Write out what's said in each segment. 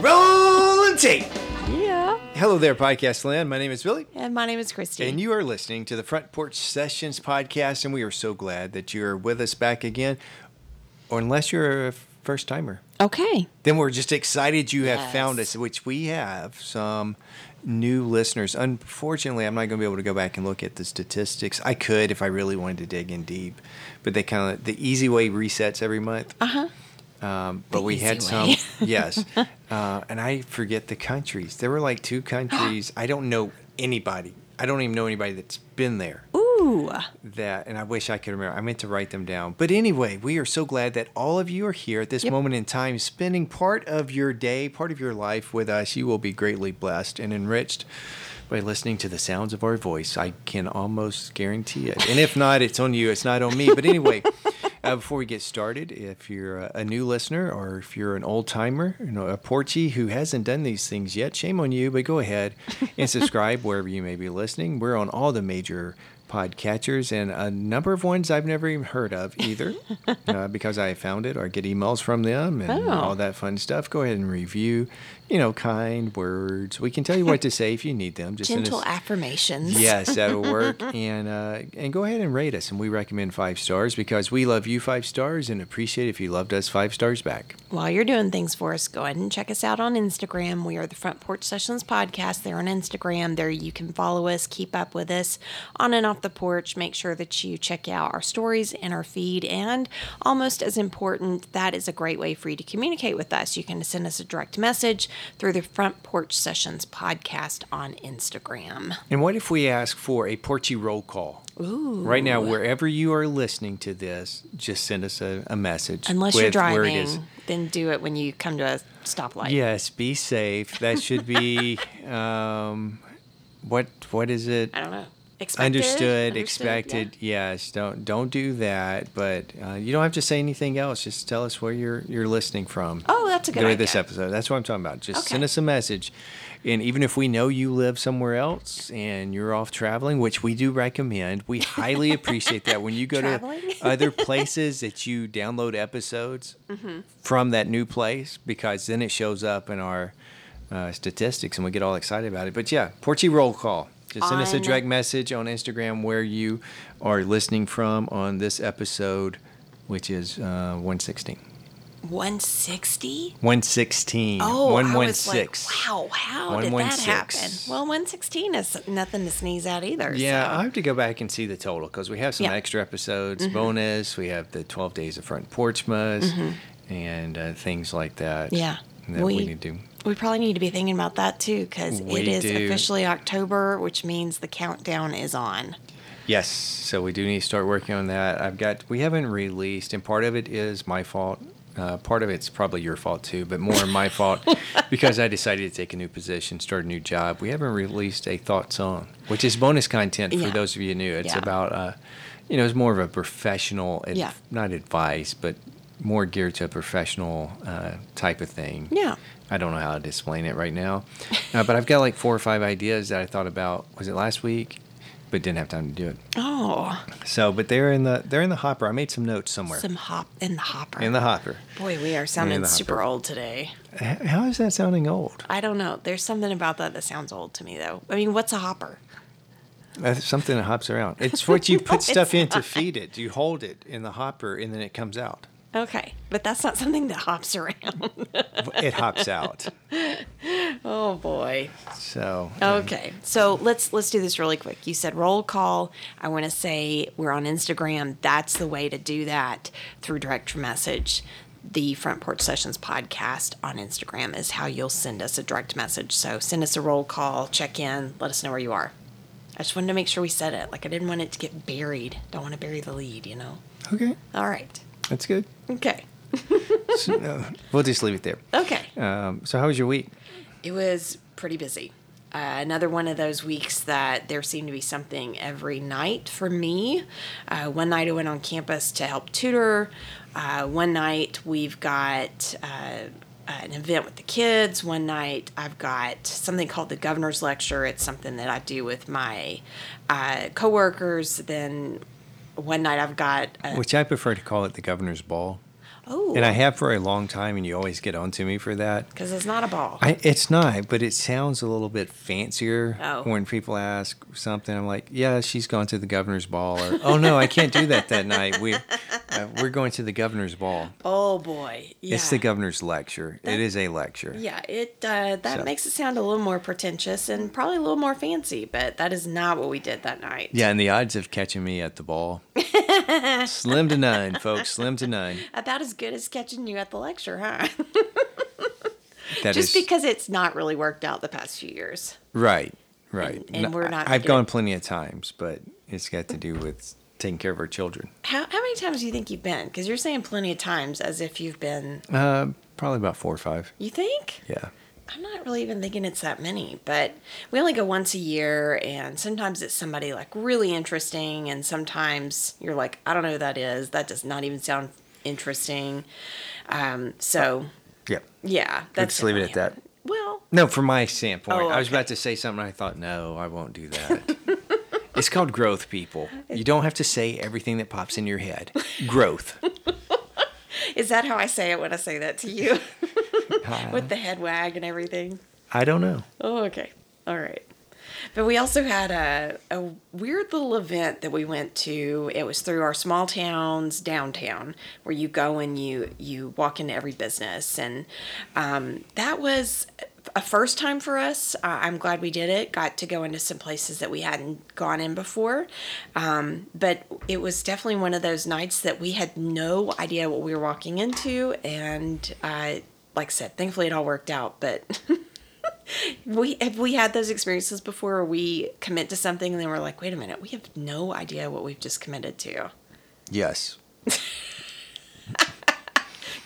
Rolling tape. Yeah. Hello there, podcast land. My name is Billy, And my name is Christi. and you are listening to the Front Porch Sessions podcast, and we are so glad that you're with us back again. Or unless you're a first timer, okay. then we're just excited you have Yes. found us, which we have some new listeners. Unfortunately, I'm not going to be able to go back and look at the statistics. I could if I really wanted to dig in deep, but they kind of the easy way resets every month. Uh huh. Um, but The we had some, yes. Uh, and I forget the countries. There were like two countries. I don't know anybody. I don't even know anybody that's been there. Ooh. That, and I wish I could remember. I meant to write them down. But anyway, we are so glad that all of you are here at this Yep. moment in time, spending part of your day, part of your life with us. You will be greatly blessed and enriched by listening to the sounds of our voice. I can almost guarantee it. And if not, it's on you. It's not on me. But anyway, uh, before we get started, if you're a, new listener or if you're an old timer, you know, a porchie who hasn't done these things yet, shame on you. But go ahead and subscribe wherever you may be listening. We're on all the major podcatchers and a number of ones I've never even heard of either uh, because I found it or get emails from them and Oh. all that fun stuff. Go ahead and review, you know, kind words. We can tell you what to say if you need them. Just Gentle affirmations. Yes, that'll work. and uh, and go ahead and rate us. And we recommend five stars because we love you five stars and appreciate if you loved us five stars back. While you're doing things for us, go ahead and check us out on Instagram. We are the Front Porch Sessions Podcast. There on Instagram. There you can follow us, keep up with us on and off the porch. Make sure that you check out our stories and our feed. And almost as important, that is a great way for you to communicate with us. You can send us a direct message through the Front Porch Sessions Podcast on Instagram. And what if we ask for a Porchie roll call? Ooh. Right now, wherever you are listening to this, just send us a, a message. Unless you're with where it is. driving, then do it when you come to a stoplight. Yes, be safe. That should be um, what what is it? I don't know. Expected? Understood, Understood, expected. Yes, don't don't do that. But uh, you don't have to say anything else. Just tell us where you're you're listening from. Oh, that's a good during idea. this episode. That's what I'm talking about. Just send us a message, and even if we know you live somewhere else and you're off traveling, which we do recommend, we highly appreciate that when you go to other places that you download episodes Mm-hmm. from that new place because then it shows up in our uh, statistics and we get all excited about it. But yeah, Porchie roll call. Just send us a direct message on Instagram where you are listening from on this episode, which is uh, 116. 160? 116. Oh, I was 116. like, wow, how did that happen? Well, 116 is nothing to sneeze at either. Yeah, so. I have to go back and see the total because we have some Yeah. Mm-hmm. extra episodes, bonus. We have the 12 days of front porchmas and uh, things like that. Yeah. That we, We- need to. We probably need to be thinking about that too because it is do. officially October, which means the countdown is on. Yes, so we do need to start working on that. I've got we haven't released, and part of it is my fault. Uh, part of it's probably your fault too, but more my fault because I decided to take a new position, start a new job. We haven't released a thought song, which is bonus content for Yeah. those of you new. It's Yeah. about, uh, you know, it's more of a professional, ad- Yeah. not advice, but more geared to a professional uh, type of thing. Yeah. I don't know how to explain it right now, uh, but I've got like four or five ideas that I thought about. Was it last week? But didn't have time to do it. Oh, So, but they're in the they're in the hopper. I made some notes somewhere some hop in the hopper. in the hopper. Boy, we are sounding super old today. How is that sounding old? I don't know. There's something about that that sounds old to me, though. I mean, what's a hopper? That's something that hops around. It's what you No, put stuff it's in to feed it. You hold it in the hopper and then it comes out. Okay, but that's not something that hops around. It hops out. oh boy. So Okay, so let's let's do this really quick. You said roll call. I want to say we're on Instagram. That's the way to do that through direct message. The Front Porch Sessions podcast on Instagram is how you'll send us a direct message. So send us a roll call, check in, let us know where you are. I just wanted to make sure we said it. Like I didn't want it to get buried. Don't want to bury the lead, you know. okay, All right. that's good. Okay. So, uh, we'll just leave it there. Okay. Um, so, how was your week? It was pretty busy. Uh, another one of those weeks that there seemed to be something every night for me. Uh, one night I went on campus to help tutor. Uh, one night we've got uh, an event with the kids. One night I've got something called the governor's lecture. It's something that I do with my uh, coworkers. Then one night I've got a Which I prefer to call it the governor's ball. Oh, and I have for a long time, and you always get onto me for that. because it's not a ball. I, it's not, but it sounds a little bit fancier Oh. when people ask something. I'm like, yeah, she's gone to the governor's ball, or oh no, I can't do that that night. We uh, we're going to the governor's ball. oh boy, yeah. It's the governor's lecture. That- it is a lecture. Yeah, it uh, that So- makes it sound a little more pretentious and probably a little more fancy, but that is not what we did that night. Yeah, and the odds of catching me at the ball, slim to none, folks, slim to none. About as good as catching you at the lecture, huh? That Just is- because it's not really worked out the past few years. right, right. And- and No, we're not I've gone plenty of times, but it's got to do with taking care of our children. How, how many times do you think you've been? Because you're saying plenty of times as if you've been. Uh, probably about four or five. You think? Yeah. I'm not really even thinking it's that many, but we only go once a year, and sometimes it's somebody like really interesting, and sometimes you're like, I don't know who that is. That does not even sound interesting. Um, so Yeah. yeah, that's just leave it at that. Well, No, from my standpoint, Oh, I was about to say something. I thought, no, I won't do that. it's called growth, people. You don't have to say everything that pops in your head. Growth. is that how I say it when I say that to you with the head wag and everything? I don't know. Oh, okay. All right. But we also had a, a weird little event that we went to. It was through our small towns downtown, where you go and you you walk into every business, and um, that was a first time for us. Uh, I'm glad we did it. Got to go into some places that we hadn't gone in before, um, but it was definitely one of those nights that we had no idea what we were walking into, and uh, like I said, thankfully it all worked out, but. We have we had those experiences before where we commit to something and then we're like, wait a minute, we have no idea what we've just committed to. Yes.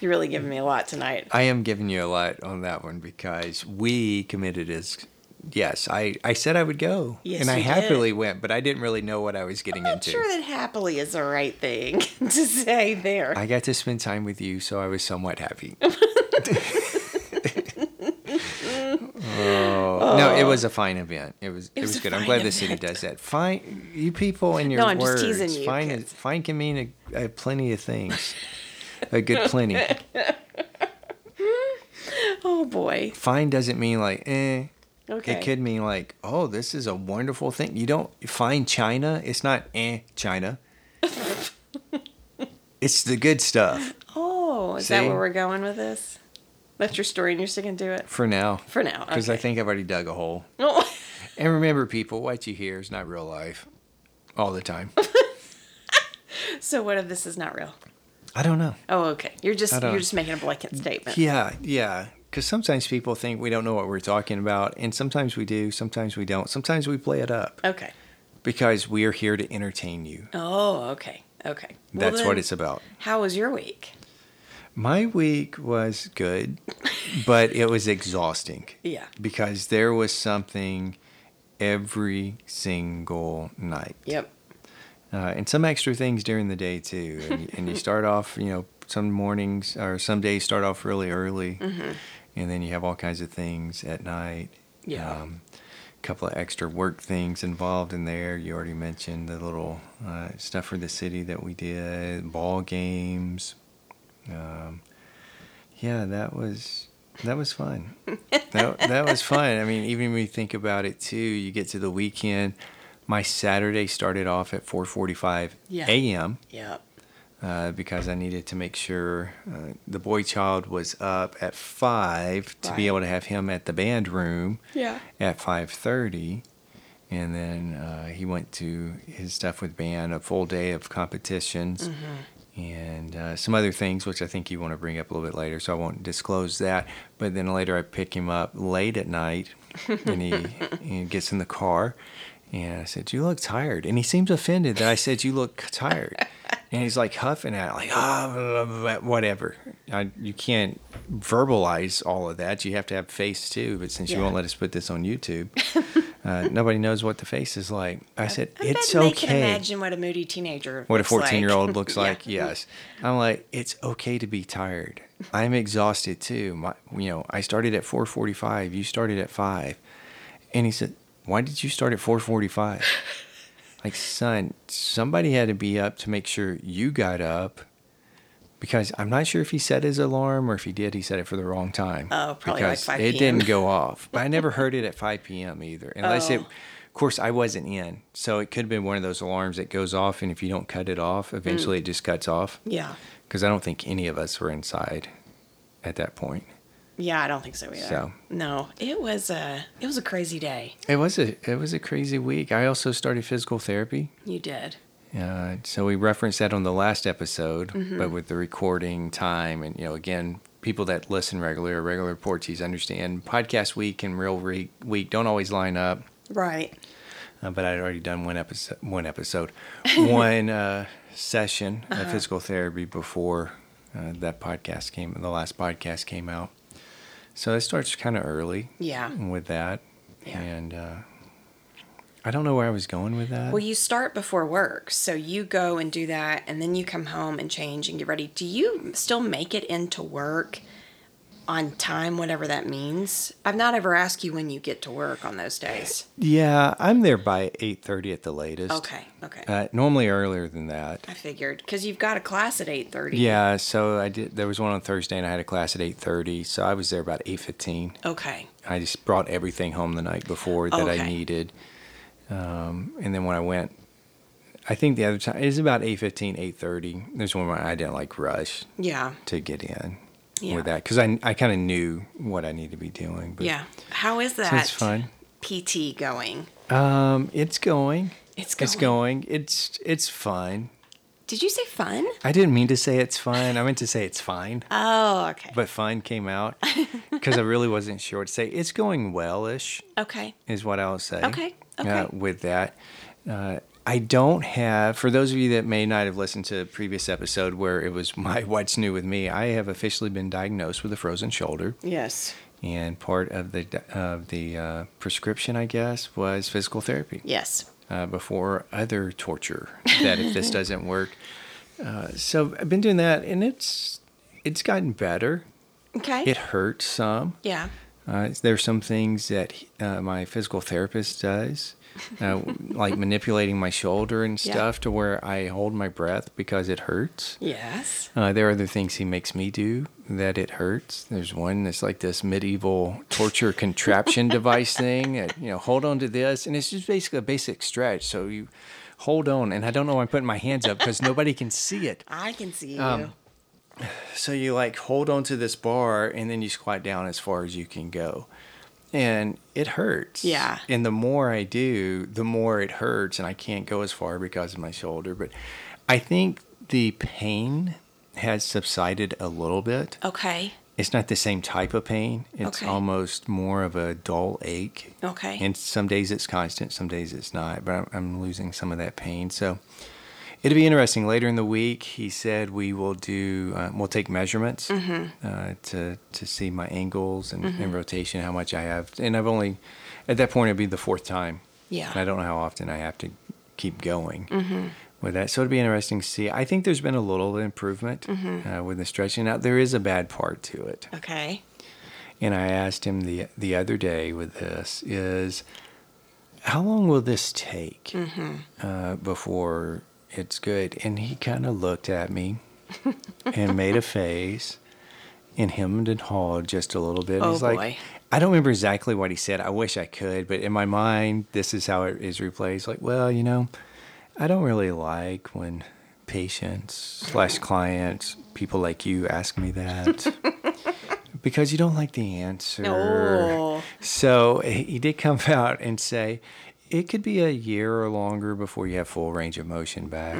You're really giving me a lot tonight. I am giving you a lot on that one because we committed as yes, I, I said I would go. Yes, and I did. happily went, but I didn't really know what I was getting I'm into. sure that happily is the right thing to say there. I got to spend time with you, so I was somewhat happy. oh, no, it was a fine event. It was it, was was, good. I'm glad the city does that. Fine, you people and your No, I'm just words. teasing you, fine, kids. fine can mean a, a plenty of things. a good plenty. oh boy. Fine doesn't mean like eh. Okay. It could mean like, oh, this is a wonderful thing. You don't find China. It's not eh China. it's the good stuff Oh, is that where we're going with this? That's your story and you're sticking to it? for now. For now. Because I think I've already dug a hole. Oh, And remember, people, what you hear is not real life all the time. so what if this is not real? I don't know. Oh, okay. You're just you're just making a blanket statement. Yeah, yeah. Because sometimes people think we don't know what we're talking about, and sometimes we do, sometimes we don't. Sometimes we play it up Okay. because we are here to entertain you. Oh, okay. Okay. Well, That's what it's about. How was your week? My week was good, but it was exhausting Yeah. because there was something every single night. Yep. uh, and some extra things during the day too. And, and you start off, you know, some mornings or some days start off really early, and then you have all kinds of things at night. Yeah. Um, a couple of extra work things involved in there. You already mentioned the little uh, stuff for the city that we did, ball games. Um, yeah, that was that was fun. that, that was fun. I mean, even when you think about it too, you get to the weekend. My Saturday started off at 4:45 Yeah. a.m. Yep. Uh, because I needed to make sure uh, the boy child was up at five to Right. be able to have him at the band room Yeah. at 5.30 and then uh, he went to his stuff with band a full day of competitions and uh, some other things which i think you want to bring up a little bit later so i won't disclose that. But then later i pick him up late at night and he, he gets in the car and i said you look tired. And he seems offended that i said you look tired. And he's like huffing at it, like ah whatever. I, you can't verbalize all of that. You have to have face too but since you won't let us put this on youtube uh, nobody knows what the face is like i said I it's bet they can okay imagine what a moody teenager. what a 14 year old like. looks Yeah. like yes i'm like it's okay to be tired i'm exhausted too my you know i started at 4.45 you started at 5 and he said why did you start at 4.45 like son somebody had to be up to make sure you got up because I'm not sure if he set his alarm or if he did, he set it for the wrong time. Oh, probably like because 5 it didn't go off. But I never heard it at 5 p.m. either, unless it. Oh. Of course, I wasn't in, so it could have been one of those alarms that goes off, and if you don't cut it off, eventually it mm. just cuts off. Yeah. Because I don't think any of us were inside at that point. Yeah, I don't think so either. So. No, it was a it was a crazy day. It was a it was a crazy week. I also started physical therapy. You did. Uh, so we referenced that on the last episode, Mm-hmm. but with the recording time, and you know, again, people that listen regularly or regular reportees understand podcast week and real re- week don't always line up. Right. Uh, but I'd already done one episode, one episode, one uh, session Uh-huh. of physical therapy before uh, that podcast came, the last podcast came out. So it starts kind of early Yeah. with that, Yeah. and uh, I don't know where I was going with that. Well, you start before work, so you go and do that, and then you come home and change and get ready. Do you still make it into work on time, whatever that means? I've not ever asked you when you get to work on those days. Yeah, I'm there by eight thirty at the latest. Okay, okay. Uh, normally earlier than that. I figured because you've got a class at eight thirty. Yeah, so I did. There was one on Thursday, and I had a class at eight thirty. So I was there about eight fifteen. Okay. I just brought everything home the night before that I Okay. needed, um, and then when I went, I think the other time it was about 8.15, 8.30. There's one where I didn't like rush Yeah. to get in Yeah. with that because I I kind of knew what I needed to be doing. But, Yeah. How is that? so it's fun. PT going. Um, it's going. It's going. It's going. It's it's fun. Did you say fun? I didn't mean to say it's fine. I meant to say it's fine, Oh, okay. but fine came out because I really wasn't sure what to say. It's going well-ish, okay. is what I'll say. Okay, Uh, with that, uh, I don't have. For those of you that may not have listened to a previous episode where it was my what's new with me, I have officially been diagnosed with a frozen shoulder, Yes. and part of the of the uh, prescription, I guess, was physical therapy Yes. uh, before other torture that if this doesn't work. Uh, so I've been doing that, and it's it's gotten better. Okay. It hurts some. yeah. Uh, there's some things that uh, my physical therapist does, uh, like manipulating my shoulder and Yeah. stuff, to where I hold my breath because it hurts. Yes. Uh, there are other things he makes me do that it hurts. There's one that's like this medieval torture contraption device thing. That, you know, hold on to this, and it's just basically a basic stretch. So you hold on, and I don't know why I'm putting my hands up because nobody can see it. I can see you. So you like hold on to this bar, and then you squat down as far as you can go. And it hurts. Yeah. And the more I do, the more it hurts, and I can't go as far because of my shoulder. But I think the pain has subsided a little bit. okay. It's not the same type of pain. It's Okay. almost more of a dull ache. Okay. And some days it's constant, some days it's not. But I'm, I'm losing some of that pain. So it'll be interesting. Later in the week, he said we will do, uh, we'll take measurements Mm-hmm. uh, to to see my angles and, and rotation, how much I have. And I've only, at that point, it'll be the fourth time. Yeah. And I don't know how often I have to keep going with that. So it'll be interesting to see. I think there's been a little improvement uh, with the stretching. Now there is a bad part to it, okay. and I asked him the the other day with this is, how long will this take uh, before it's good? And he kind of looked at me and made a face and hemmed and hawed just a little bit. Oh, He's like, boy. I don't remember exactly what he said. I wish I could, but in my mind, this is how it is replaced. Like, well, you know, I don't really like when patients slash clients, people like you, ask me that because you don't like the answer. Oh. So he did come out and say it could be a year or longer before you have full range of motion back.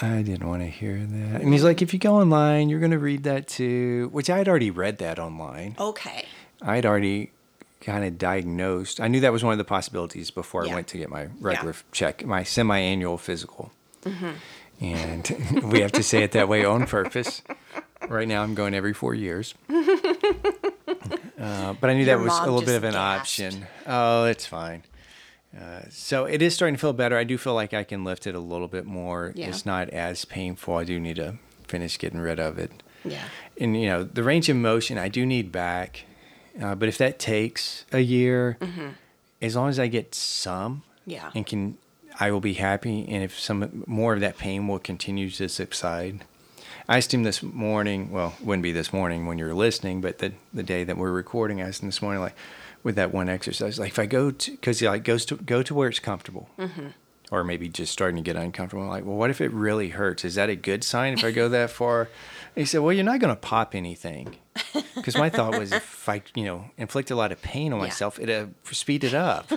I didn't want to hear that. And he's like, if you go online, you're going to read that too, which I had already read that online. Okay. I'd already kind of diagnosed. I knew that was one of the possibilities before Yeah. I went to get my regular check, my semi-annual physical. Mm-hmm. And we have to say it that way on purpose. Right now, I'm going every four years. Uh, but I knew Your that was a little bit of an gasped. option. Oh, it's fine. Uh, so it is starting to feel better. I do feel like I can lift it a little bit more. Yeah. It's not as painful. I do need to finish getting rid of it Yeah. and you know the range of motion I do need back, uh, but if that takes a year, as long as I get some, Mm-hmm. Yeah. and can I will be happy. And if some more of that pain will continue to subside, I asked him this morning. Well, it wouldn't be this morning when you're listening, but the the day that we're recording, I asked him this morning, like with that one exercise, like if I go to because he like goes to go to where it's comfortable. Mm-hmm. Or maybe just starting to get uncomfortable. Like, well, what if it really hurts? Is that a good sign if I go that far? He said, well, you're not going to pop anything. Because my thought was, if I, you know, inflict a lot of pain on Yeah. myself, it uh, speed it up.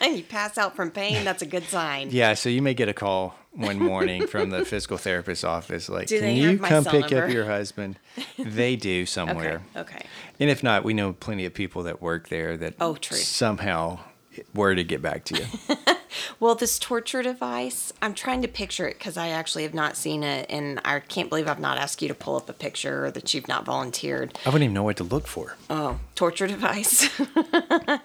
And you pass out from pain, that's a good sign. Yeah, so you may get a call one morning from the physical therapist's office, like, Do "Can you come pick up your husband?" They do Okay. somewhere, Okay. and if not, we know plenty of people that work there that Oh, true. somehow were to get back to you. Well, this torture device, I'm trying to picture it because I actually have not seen it, and I can't believe I've not asked you to pull up a picture or that you've not volunteered. I wouldn't even know what to look for. Oh, torture device.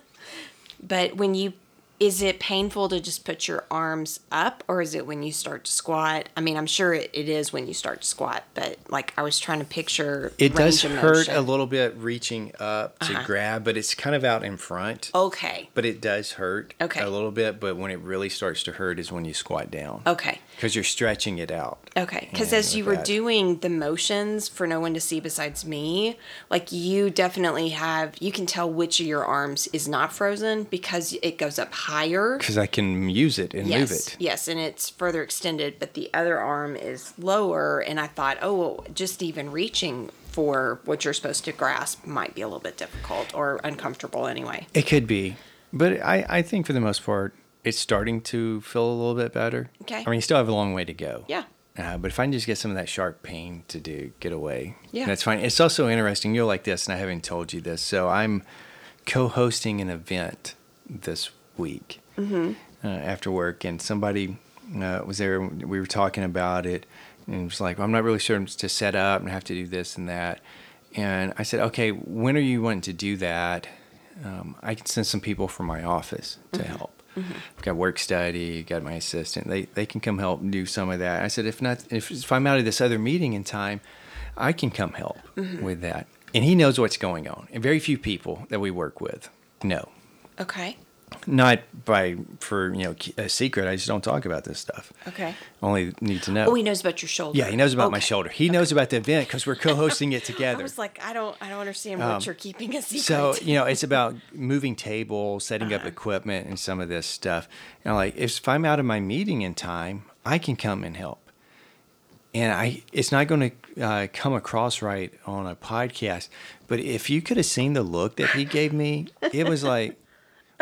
but when you, is it painful to just put your arms up, or is it when you start to squat? I mean, I'm sure it, it is when you start to squat, but like I was trying to picture. It does hurt a little bit reaching up to Uh-huh. grab, but it's kind of out in front. Okay. But it does hurt Okay. a little bit. But when it really starts to hurt is when you squat down Okay. because you're stretching it out. Okay, because as you were that- doing the motions for no one to see besides me, like you definitely have, you can tell which of your arms is not frozen because it goes up higher. Because I can use it and yes, move it. yes, and it's further extended, but the other arm is lower. And I thought, oh, well, just even reaching for what you're supposed to grasp might be a little bit difficult or uncomfortable anyway. It could be, but I, I think for the most part, it's starting to feel a little bit better. Okay. I mean, you still have a long way to go. Yeah. Uh, but if I can just get some of that sharp pain to do, get away, Yeah. that's fine. It's also interesting. You'll like this, and I haven't told you this. So I'm co-hosting an event this week Mm-hmm. uh, after work, and somebody uh, was there. We were talking about it, and it was like, well, I'm not really sure to set up and have to do this and that. And I said, okay, when are you wanting to do that? Um, I can send some people from my office to Mm-hmm. help. I've got work study, got my assistant. They they can come help do some of that. I said, if not, if, if I'm out of this other meeting in time, I can come help Mm-hmm. with that. And he knows what's going on. And very few people that we work with know. Okay. Not by for you know a secret. I just don't talk about this stuff. Okay. Only need to know. Oh, he knows about your shoulder. yeah, he knows about my shoulder. He knows about the event because we're co-hosting it together. I was like, I don't, I don't understand what you're keeping a secret. Um, So you know, it's about moving tables, setting Uh-huh. up equipment, and some of this stuff. And like, if I'm out of my meeting in time, I can come and help. And I, it's not going to uh, come across right on a podcast. But if you could have seen the look that he gave me, it was like,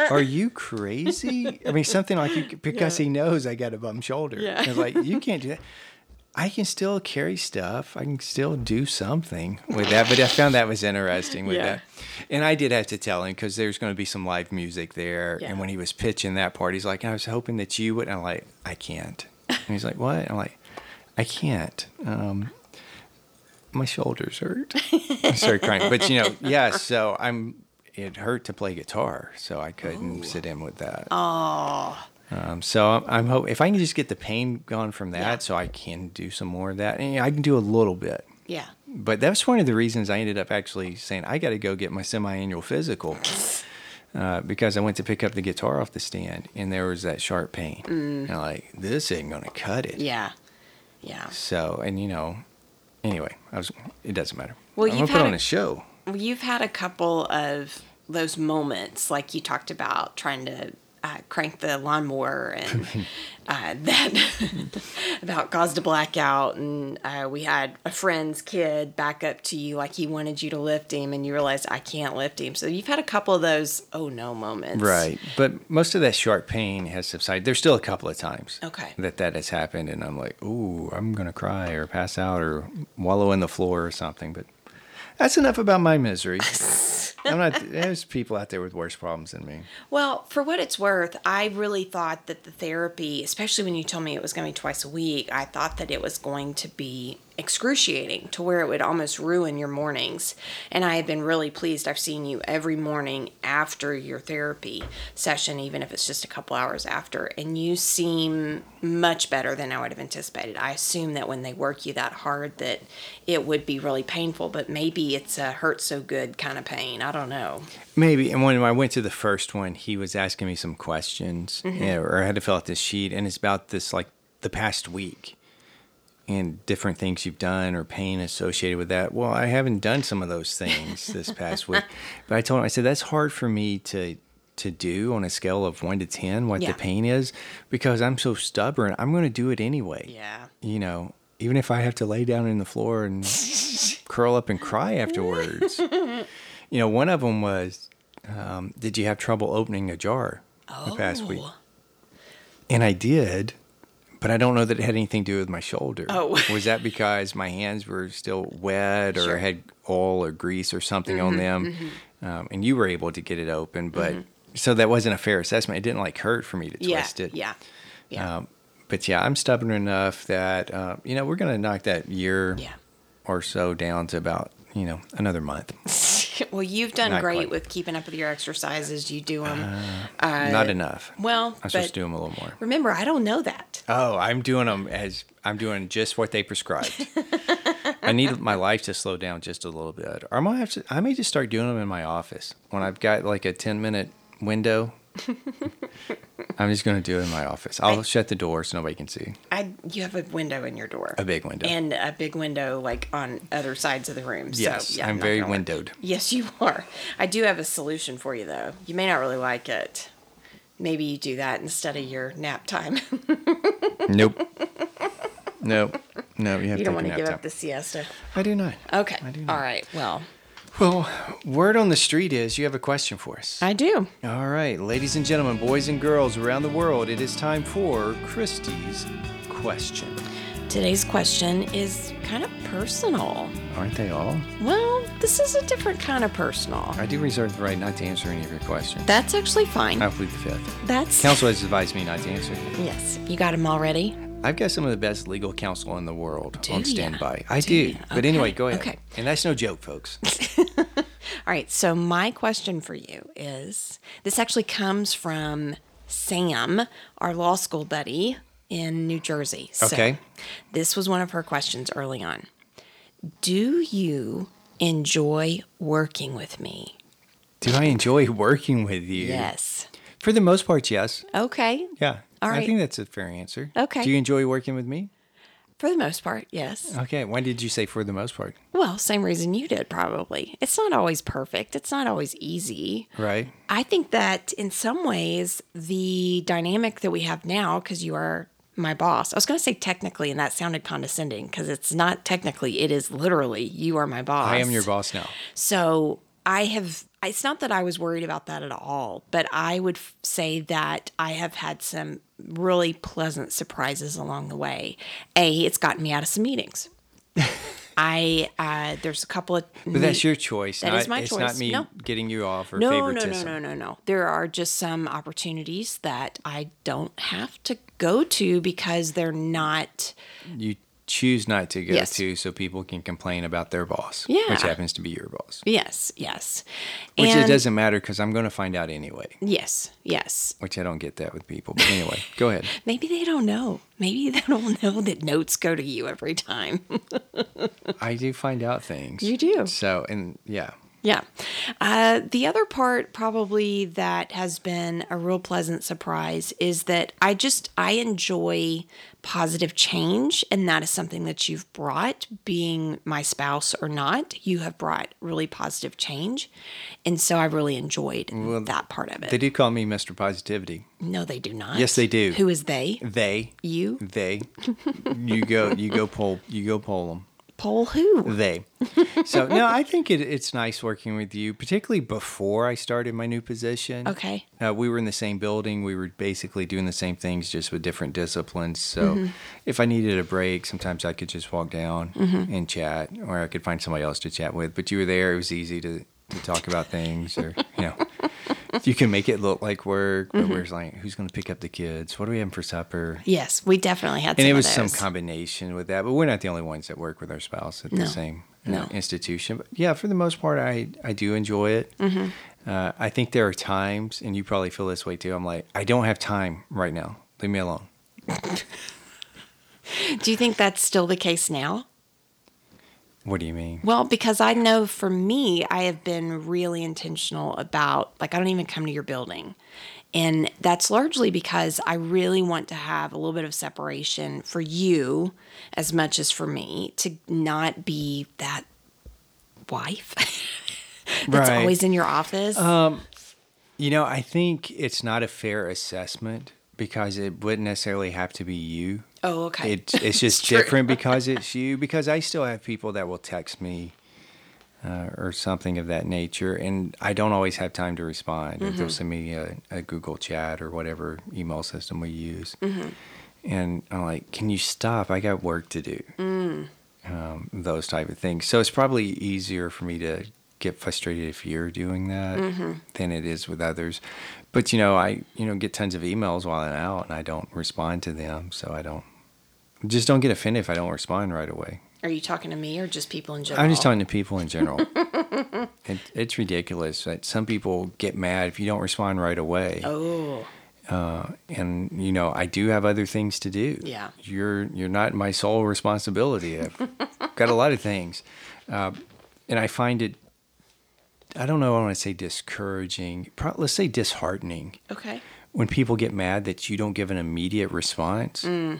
"Are you crazy?" I mean, something like you, because he knows I got a bum shoulder. Yeah. It's like you can't do that. I can still carry stuff. I can still do something with that. But I found that was interesting with Yeah. that. And I did have to tell him because there's going to be some live music there. Yeah. And when he was pitching that part, he's like, I was hoping that you would. And I'm like, I can't. And he's like, what? I'm like, I can't. Um, my shoulders hurt. I started crying. But, you know, yeah, so I'm, it hurt to play guitar. So I couldn't sit in with that. oh, Um, so I'm, I'm hoping if I can just get the pain gone from that, Yeah. so I can do some more of that. And I can do a little bit. yeah. But that's one of the reasons I ended up actually saying I got to go get my semi-annual physical uh, because I went to pick up the guitar off the stand and there was that sharp pain. And I'm like, this ain't gonna cut it. Mm. Yeah. Yeah. So, and you know, anyway, I was. It doesn't matter. Well, I'm you've put had on a- a show. Well, you've had a couple of those moments, like you talked about trying to uh, crank the lawnmower and uh, that about caused a blackout. And uh, we had a friend's kid back up to you, like he wanted you to lift him, and you realized I can't lift him. So you've had a couple of those oh no moments. Right, but most of that sharp pain has subsided. There's still a couple of times Okay. that that has happened, and I'm like, ooh, I'm gonna cry or pass out or wallow in the floor or something. But that's enough about my misery. I'm not. There's people out there with worse problems than me. Well, for what it's worth, I really thought that the therapy, especially when you told me it was going to be twice a week, I thought that it was going to be excruciating to where it would almost ruin your mornings. And I have been really pleased. I've seen you every morning after your therapy session, even if it's just a couple hours after, and you seem much better than I would have anticipated. I assume that when they work you that hard that it would be really painful, but maybe it's a hurt so good kind of pain. I don't know. Maybe. And when I went to the first one, he was asking me some questions, Mm-hmm. or I had to fill out this sheet, and it's about this like the past week. And different things you've done or pain associated with that. Well, I haven't done some of those things this past week, but I told him I said that's hard for me to to do on a scale of one to ten what Yeah. the pain is because I'm so stubborn. I'm going to do it anyway. Yeah. You know, even if I have to lay down in the floor and curl up and cry afterwards. you know, one of them was, um, did you have trouble opening a jar the past week? Oh. And I did, but I don't know that it had anything to do with my shoulder. Oh. was that because my hands were still wet or Sure. Mm-hmm, had oil or grease or something on them? Um, and you were able to get it open, but so that wasn't a fair assessment. It didn't like hurt for me to Yeah. twist it. Yeah. Yeah. Um, but yeah, I'm stubborn enough that uh, you know we're gonna knock that year Yeah. or so down to about you know another month. well, you've done Not great quite. with keeping up with your exercises. You do them. Uh, uh, not enough. well, I'm supposed to do them a little more. remember, I don't know that. Oh, I'm doing them as I'm doing just what they prescribed. I need my life to slow down just a little bit. Or I might have to. I may just start doing them in my office when I've got like a 10 minute window. I'm just going to do it in my office. I'll I- shut the door so nobody can see. I you have a window in your door. A big window. And a big window like on other sides of the room. Yes, so, yeah, I'm not very gonna work. windowed. Yes, you are. I do have a solution for you though. You may not really like it. Maybe you do that instead of your nap time. Nope. nope. No, you have to. you don't want to give time. up the siesta. I do not. Okay. I do not. right. Well, Well, word on the street is you have a question for us. I do. All right, ladies and gentlemen, boys and girls around the world, it is time for Christi's question. Today's question is kind of personal. Aren't they all? Well, this is a different kind of personal. I do reserve the right not to answer any of your questions. That's actually fine. I'll plead the fifth. That's Counsel has advised me not to answer. yes. You got him already. I've got some of the best legal counsel in the world Do on ya? standby. I Do do. ya? But anyway, go ahead. okay. And that's no joke, folks. All right. So my question for you is: This actually comes from Sam, our law school buddy in New Jersey. So Okay. This was one of her questions early on. Do you enjoy working with me? do I enjoy working with you? Yes. For the most part, yes. Okay. Yeah. All I think that's a fair answer. Okay. Do you enjoy working with me? For the most part, yes. Okay. Why did you say for the most part? Well, same reason you did, probably. It's not always perfect. It's not always easy. Right. I think that in some ways, the dynamic that we have now, because you are my boss, I was going to say technically, and that sounded condescending because it's not technically, it is literally, you are my boss. I am your boss now. So I have, it's not that I was worried about that at all, but I would say that I have had some really pleasant surprises along the way. A, it's gotten me out of some meetings. I, uh, there's a couple of, But that's your choice. That not, is my it's choice. not me No. getting you off or no, no, no, no, no, no. There are just some opportunities that I don't have to go to because they're not. You choose not to go Yes. to so people can complain about their boss, Yeah. which happens to be your boss. Yes, yes. Which and it doesn't matter because I'm going to find out anyway. Yes, yes. Which I don't get that with people. But anyway, go ahead. Maybe they don't know. Maybe they don't know that notes go to you every time. I do find out things. You do. So, and yeah. Yeah. Uh, the other part, probably that has been a real pleasant surprise, is that I just I enjoy positive change, and that is something that you've brought, being my spouse or not. You have brought really positive change, and so I really enjoyed that part of it. They do call me Mr. Positivity. no, they do not. Yes, they do. Who is they? They. You They. you go. You go poll. You go poll them. Poll who? They. So no, I think it, it's nice working with you, particularly before I started my new position. Okay. Uh, we were in the same building. We were basically doing the same things, just with different disciplines. So, Mm-hmm. if I needed a break, sometimes I could just walk down Mm-hmm. and chat, or I could find somebody else to chat with. But you were there; it was easy to, to talk about things, or you know, if you can make it look like work. But Mm-hmm. we're like, who's going to pick up the kids? What are we having for supper? Yes, we definitely had. and it was some combination with that. But we're not the only ones that work with our spouse at No. the same No. institution. But yeah, for the most part, I I do enjoy it. Mm-hmm. Uh, I think there are times, and you probably feel this way too. I'm like, I don't have time right now. Leave me alone. Do you think that's still the case now? What do you mean? Well, because I know for me, I have been really intentional about, like, I don't even come to your building. And that's largely because I really want to have a little bit of separation for you as much as for me to not be that wife that's Right. always in your office. Um, you know, I think it's not a fair assessment because it wouldn't necessarily have to be you. oh, okay. It, it's just different because it's you. Because I still have people that will text me uh, or something of that nature, and I don't always have time to respond. Or They'll send me a, a Google Chat or whatever email system we use, and I'm like, "Can you stop? I got work to do." Um, those type of things. So it's probably easier for me to get frustrated if you're doing that than it is with others. But you know, I you know get tons of emails while I'm out, and I don't respond to them. So I don't just don't get offended if I don't respond right away. Are you talking to me or just people in general? I'm just talking to people in general. it, it's ridiculous that some people get mad if you don't respond right away. Oh, Uh, and you know, I do have other things to do. Yeah. you're you're not my sole responsibility. I've got a lot of things, uh, and I find it. I don't know. I want to say discouraging. Pro- let's say disheartening okay. when people get mad that you don't give an immediate response, mm.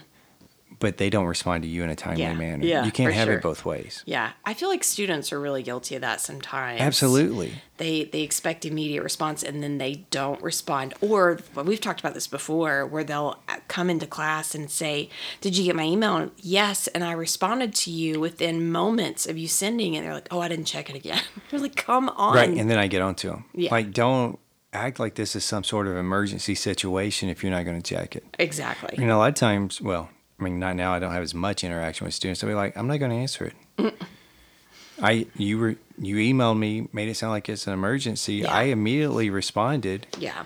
But they don't respond to you in a timely. Yeah. manner. Yeah, you can't have sure. it both ways. Yeah, I feel like students are really guilty of that sometimes. Absolutely. They they expect immediate response and then they don't respond. Or we've talked about this before, where they'll uh, come into class and say, "Did you get my email?" Yes, and I responded to you within moments of you sending it. They're like, "Oh, I didn't check it again." You're like, "Come on!" Right, and then I get onto them. Yeah. Like, don't act like this is some sort of emergency situation if you're not going to check it. exactly. Know, a lot of times, well, I mean, not now. I don't have as much interaction with students. They'll be like, "I'm not going to answer it." I you were you emailed me, made it sound like it's an emergency. Yeah. I immediately responded, yeah.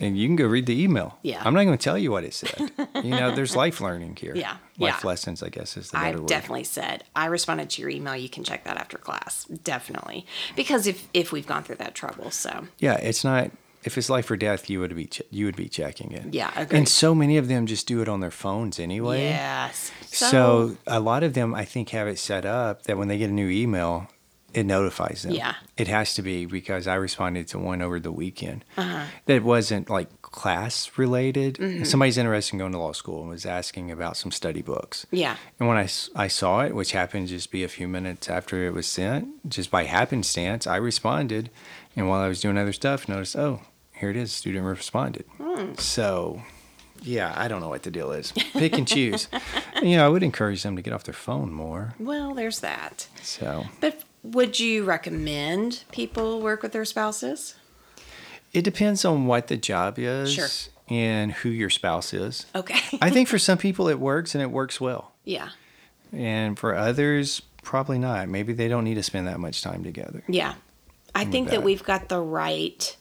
and you can go read the email. Yeah. I'm not going to tell you what it said. you know, there's life learning here. Yeah, life yeah. lessons, I guess, is the better I've word. definitely said I responded to your email. You can check that after class, definitely, because if if we've gone through that trouble, so Yeah, it's not. If it's life or death, you would be ch- you would be checking it. Yeah, agreed. And so many of them just do it on their phones anyway. yes. So, a lot of them, I think, have it set up that when they get a new email, it notifies them. Yeah. It has to be because I responded to one over the weekend Uh-huh. that wasn't like class related. Mm-hmm. Somebody's interested in going to law school and was asking about some study books. yeah, And when I I saw it, which happened to just be a few minutes after it was sent, just by happenstance, I responded. And while I was doing other stuff, noticed, oh, here it is, student responded. Hmm. So, yeah, I don't know what the deal is. Pick and choose. you know, I would encourage them to get off their phone more. well, there's that. So, But would you recommend people work with their spouses? it depends on what the job is Sure. and who your spouse is. Okay. I think for some people it works and it works well. yeah. And for others, probably not. Maybe they don't need to spend that much time together. Yeah. I think that that. we've got the right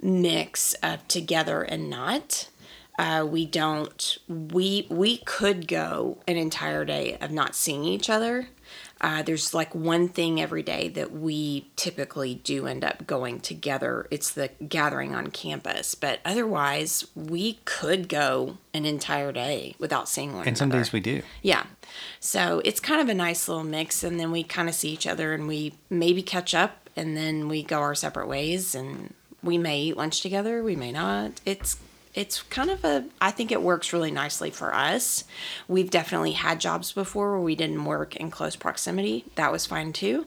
mix of together and not. Uh, we don't. We we could go an entire day of not seeing each other. Uh, there's like one thing every day that we typically do end up going together. It's the gathering on campus, but otherwise we could go an entire day without seeing one And some days we do. Yeah. So it's kind of a nice little mix. And then we kind of see each other and we maybe catch up and then we go our separate ways and we may eat lunch together. We may not. It's, it's kind of a, I think it works really nicely for us. We've definitely had jobs before where we didn't work in close proximity. That was fine too.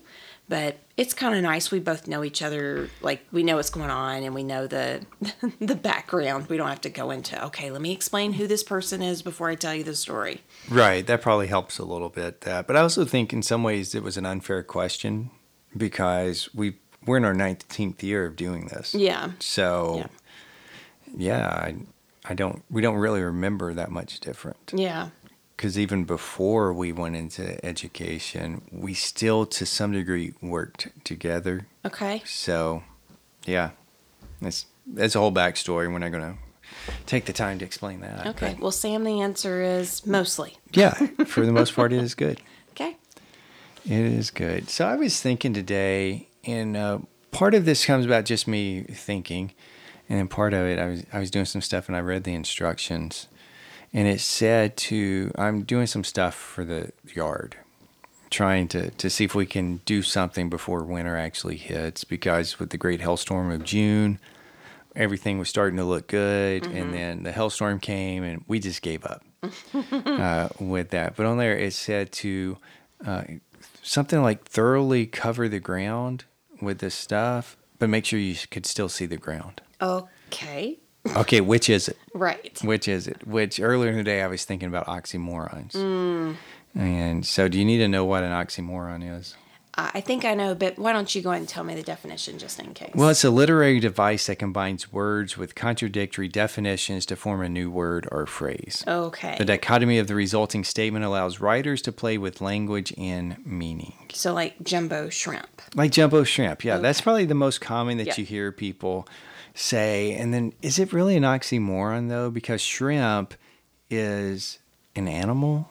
But it's kind of nice. We both know each other. Like we know what's going on, and we know the the background. We don't have to go into okay. Let me explain who this person is before I tell you the story. Right. That probably helps a little bit. That, but I also think in some ways it was an unfair question because we we're in our 19th year of doing this. Yeah. So, yeah, I, I don't. We don't really remember that much different Yeah. because even before we went into education, we still to some degree worked together. Okay. So, yeah, that's that's a whole backstory. We're not going to take the time to explain that. Okay. but Well, Sam, the answer is mostly. yeah, for the most part, it is good. Okay. It is good. So I was thinking today, and uh, part of this comes about just me thinking, and then part of it, I was I was doing some stuff, and I read the instructions, and it said to I'm doing some stuff for the yard, trying to to see if we can do something before winter actually hits, because with the great hailstorm of June, everything was starting to look good, and then the hailstorm came, and we just gave up uh, with that. But on there, it said to uh, something like thoroughly cover the ground with this stuff, but make sure you could still see the ground. Okay. Okay, which is it? Right. Which is it? Which earlier in the day I was thinking about oxymorons. Mm. And so, do you need to know what an oxymoron is? Uh, I think I know, but why don't you go ahead and tell me the definition just in case? Well, it's a literary device that combines words with contradictory definitions to form a new word or phrase. okay. The dichotomy of the resulting statement allows writers to play with language and meaning. so like jumbo shrimp. Like jumbo shrimp. Yeah, that's probably the most common that Yeah. you hear people say. And then, is it really an oxymoron, though? Because shrimp is an animal,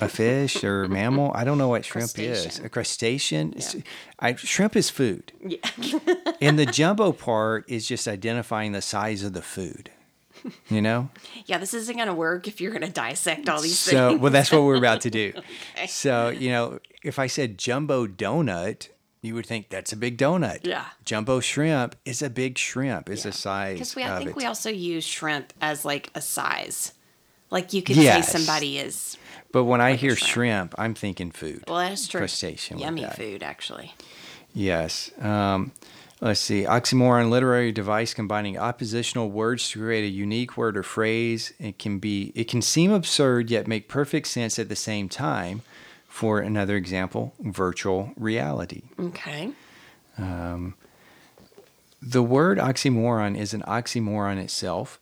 a fish, or mammal. I don't know what shrimp is. A crustacean? Yeah. I, shrimp is food. Yeah. And the jumbo part is just identifying the size of the food. You know? yeah, this isn't going to work if you're going to dissect all these things. So, things. well, that's what we're about to do. So, you know, if I said jumbo donut, you would think that's a big donut. Yeah. Jumbo shrimp is a big shrimp. Is a size. Because we, I think it. we also use shrimp as like a size. Like you could Yes. say somebody is, But when I hear shrimp. shrimp, I'm thinking food. well, that's true. Crustacean Yummy food, actually. Yes. Um, let's see. Oxymoron, literary device combining oppositional words to create a unique word or phrase. It can be. It can seem absurd yet make perfect sense at the same time. For another example, virtual reality. Okay. The word oxymoron is an oxymoron itself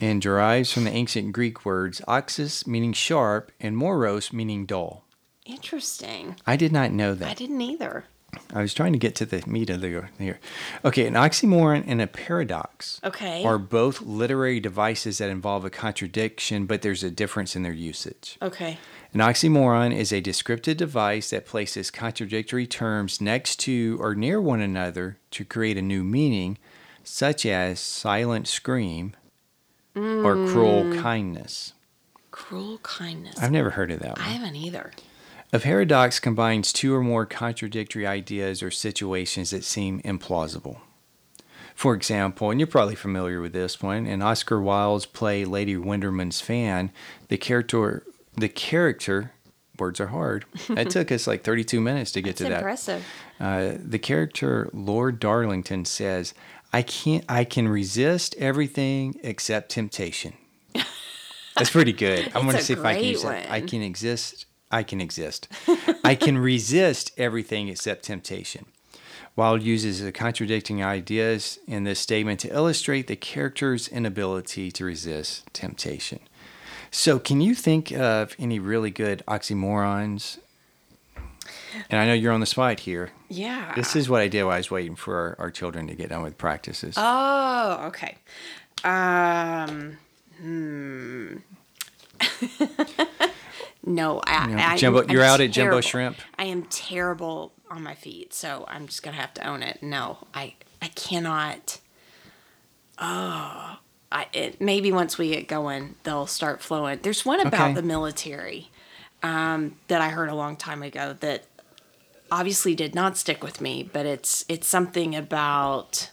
and derives from the ancient Greek words oxys meaning sharp and moros meaning dull. Interesting. I did not know that. I didn't either. I was trying to get to the meat of the here. Okay, an oxymoron and a paradox Okay. are both literary devices that involve a contradiction, but there's a difference in their usage. Okay. An oxymoron is a descriptive device that places contradictory terms next to or near one another to create a new meaning, such as silent scream or cruel kindness. Cruel kindness. I've never heard of that one. I haven't either. A paradox combines two or more contradictory ideas or situations that seem implausible. For example, and you're probably familiar with this one, in Oscar Wilde's play Lady Windermere's Fan, the character the character words are hard. It took us like 32 minutes to get It's to that. That's impressive. Uh, the character Lord Darlington says, "I can't. I can resist everything except temptation." That's pretty good. I'm going to see if I can use that. I can exist. I can exist. I can resist everything except temptation. Wilde uses the contradicting ideas in this statement to illustrate the character's inability to resist temptation. So, can you think of any really good oxymorons? And I know you're on the spot here. Yeah. This is what I did while I was waiting for our, our children to get done with practices. Oh, okay. Um. Hmm. no, I, You know, I Jumbo- I'm you're out at Jumbo. Shrimp? I am terrible on my feet, so I'm just gonna have to own it. No, I I cannot. Oh, I it, maybe once we get going, they'll start flowing. There's one about Okay. the military um, that I heard a long time ago that obviously did not stick with me, but it's it's something about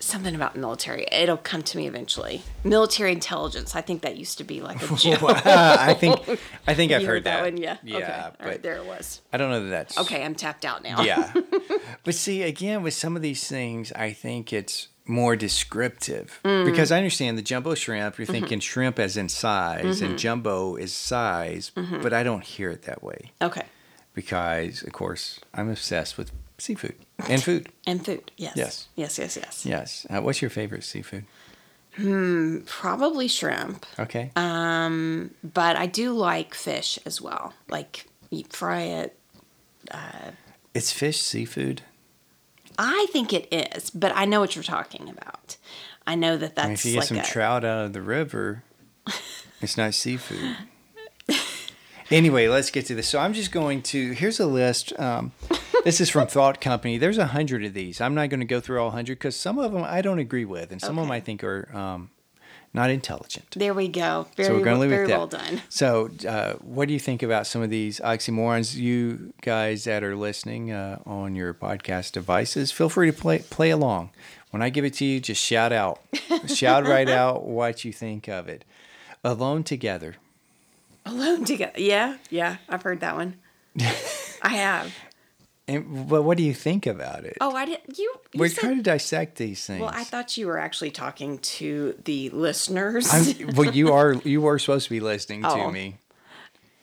something about military. It'll come to me eventually. Military intelligence. I think that used to be like a joke. I think I think I've You heard that. one, yeah. Yeah, okay. But right, there it was. I don't know that that's Okay, I'm tapped out now. Yeah. but see, again, with some of these things, I think it's more descriptive Mm. because I understand the jumbo shrimp. Mm-hmm. You're thinking shrimp as in size, and jumbo is size, Mm-hmm. but I don't hear it that way Okay. because, of course, I'm obsessed with seafood and food. And food. Yes. Yes. Yes. Yes. Yes. Yes. Uh, what's your favorite seafood? Hmm, Probably shrimp, Okay. Um, but I do like fish as well. Like you fry it. it's fish seafood. I think it is, but I know what you're talking about. I know that that's I mean, if you get like some a, trout out of the river, it's not seafood. anyway, let's get to this. So I'm just going to. Here's a list. Um, this is from Thought Company. There's a hundred of these. I'm not going to go through all hundred because some of them I don't agree with, and some of them I think are um, not intelligent. There we go. Very, so we're going to leave very it well done. So, uh, what do you think about some of these oxymorons? You guys that are listening uh, on your podcast devices, feel free to play play along. When I give it to you, just shout out, shout right out what you think of it. Alone together. Alone together. Yeah, yeah. I've heard that one. I have. And, but what do you think about it? Oh, I did. You. you We're said- trying to dissect these things. Well, I thought you were actually talking to the listeners. I'm, well, you are you are supposed to be listening Oh. to me.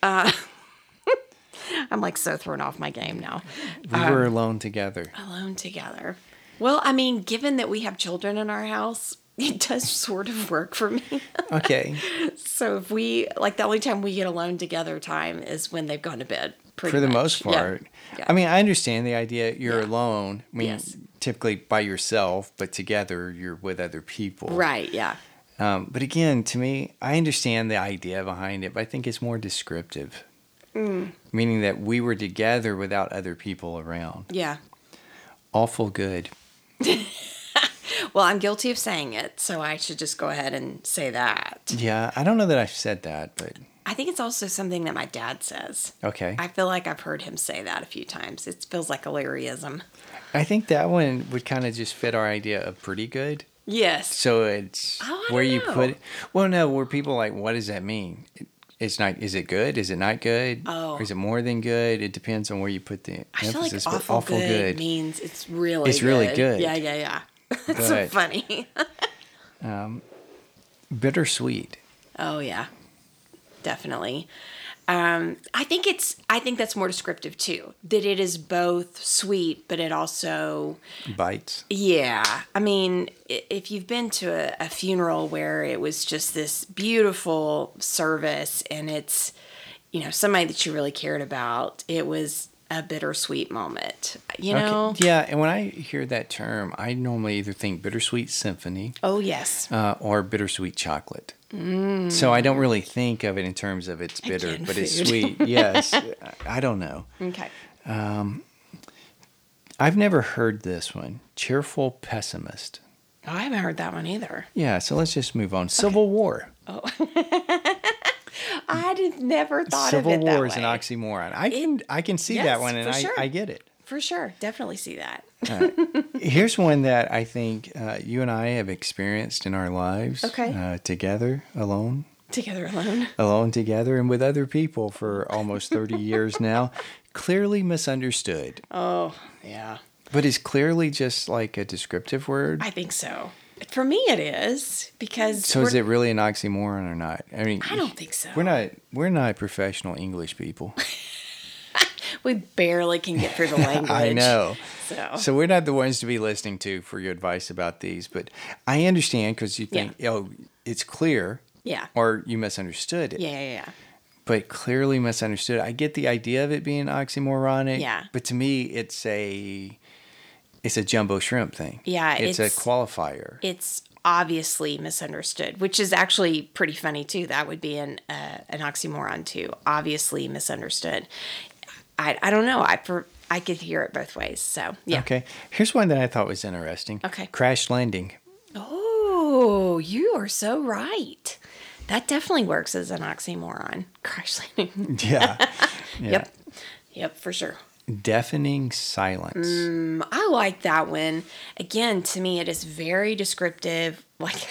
Uh, I'm like so thrown off my game now. We uh, were alone together. Alone together. Well, I mean, given that we have children in our house, it does sort of work for me. Okay. so if we like the only time we get alone together time is when they've gone to bed. Pretty For the much. most Yeah. part. Yeah. I mean, I understand the idea you're Yeah. alone. I mean, Yes. typically by yourself, but together you're with other people. right. Yeah. Um, but again, to me, I understand the idea behind it, but I think it's more descriptive. Mm. Meaning that we were together without other people around. Yeah. Awful good. Well, I'm guilty of saying it, so I should just go ahead and say that. Yeah, I don't know that I've said that, but I think it's also something that my dad says. okay. I feel like I've heard him say that a few times. It feels like a Larryism. I think that one would kind of just fit our idea of pretty good. Yes. So it's Oh, where you know. put it. Well, no, where people like, what does that mean? It's not. Is it good? Is it not good? Oh. Or is it more than good? It depends on where you put the I feel like emphasis. but awful, good, means it's really It's really good. Yeah, yeah, yeah. That's so But- funny. bittersweet. oh yeah, definitely. Um, I think it's. I think that's more descriptive too. That it is both sweet, but it also Bites. Yeah. I mean, if you've been to a, a funeral where it was just this beautiful service and it's, you know, somebody that you really cared about, it was a bittersweet moment. You know? Okay. Yeah, and when I hear that term, I normally either think bittersweet symphony Oh, yes. uh, or bittersweet chocolate. So I don't really think of it in terms of it's bitter, Again, but it's sweet. Yes, I don't know. Okay. I've never heard this one. Cheerful pessimist. Oh, I haven't heard that one either. Yeah, so let's just move on. Civil War. I did never thought Civil of it that War is an oxymoron. I can I can see that one, and I, sure. I get it. For sure. Definitely see that. Here's one that I think uh, you and I have experienced in our lives. Okay. Uh, together, alone, Together alone. alone together, and with other people for almost 30 years now. Clearly misunderstood. Oh, yeah. But is clearly just like a descriptive word? I think so. For me, it is because. so is it really an oxymoron or not? I mean, I don't think so. We're not we're not professional English people. We barely can get through the language. I know. So, So we're not the ones to be listening to for your advice about these, but I understand because you think, oh, it's clear, yeah. or you misunderstood it. Yeah, yeah, yeah. But clearly misunderstood. I get the idea of it being oxymoronic. Yeah. But to me, it's a it's a jumbo shrimp thing. Yeah, It's, it's- a qualifier. It's obviously misunderstood, which is actually pretty funny too. That would be an uh, an oxymoron too. Obviously misunderstood. I, I don't know. I per, I could hear it both ways. So yeah. Okay. Here's one that I thought was interesting. Okay. Crash landing. Oh, you are so right. That definitely works as an oxymoron. Crash landing. Yeah. yeah. Yep. Yep, for sure. Deafening silence. Mm, I like that one. Again, to me, it is very descriptive. Like,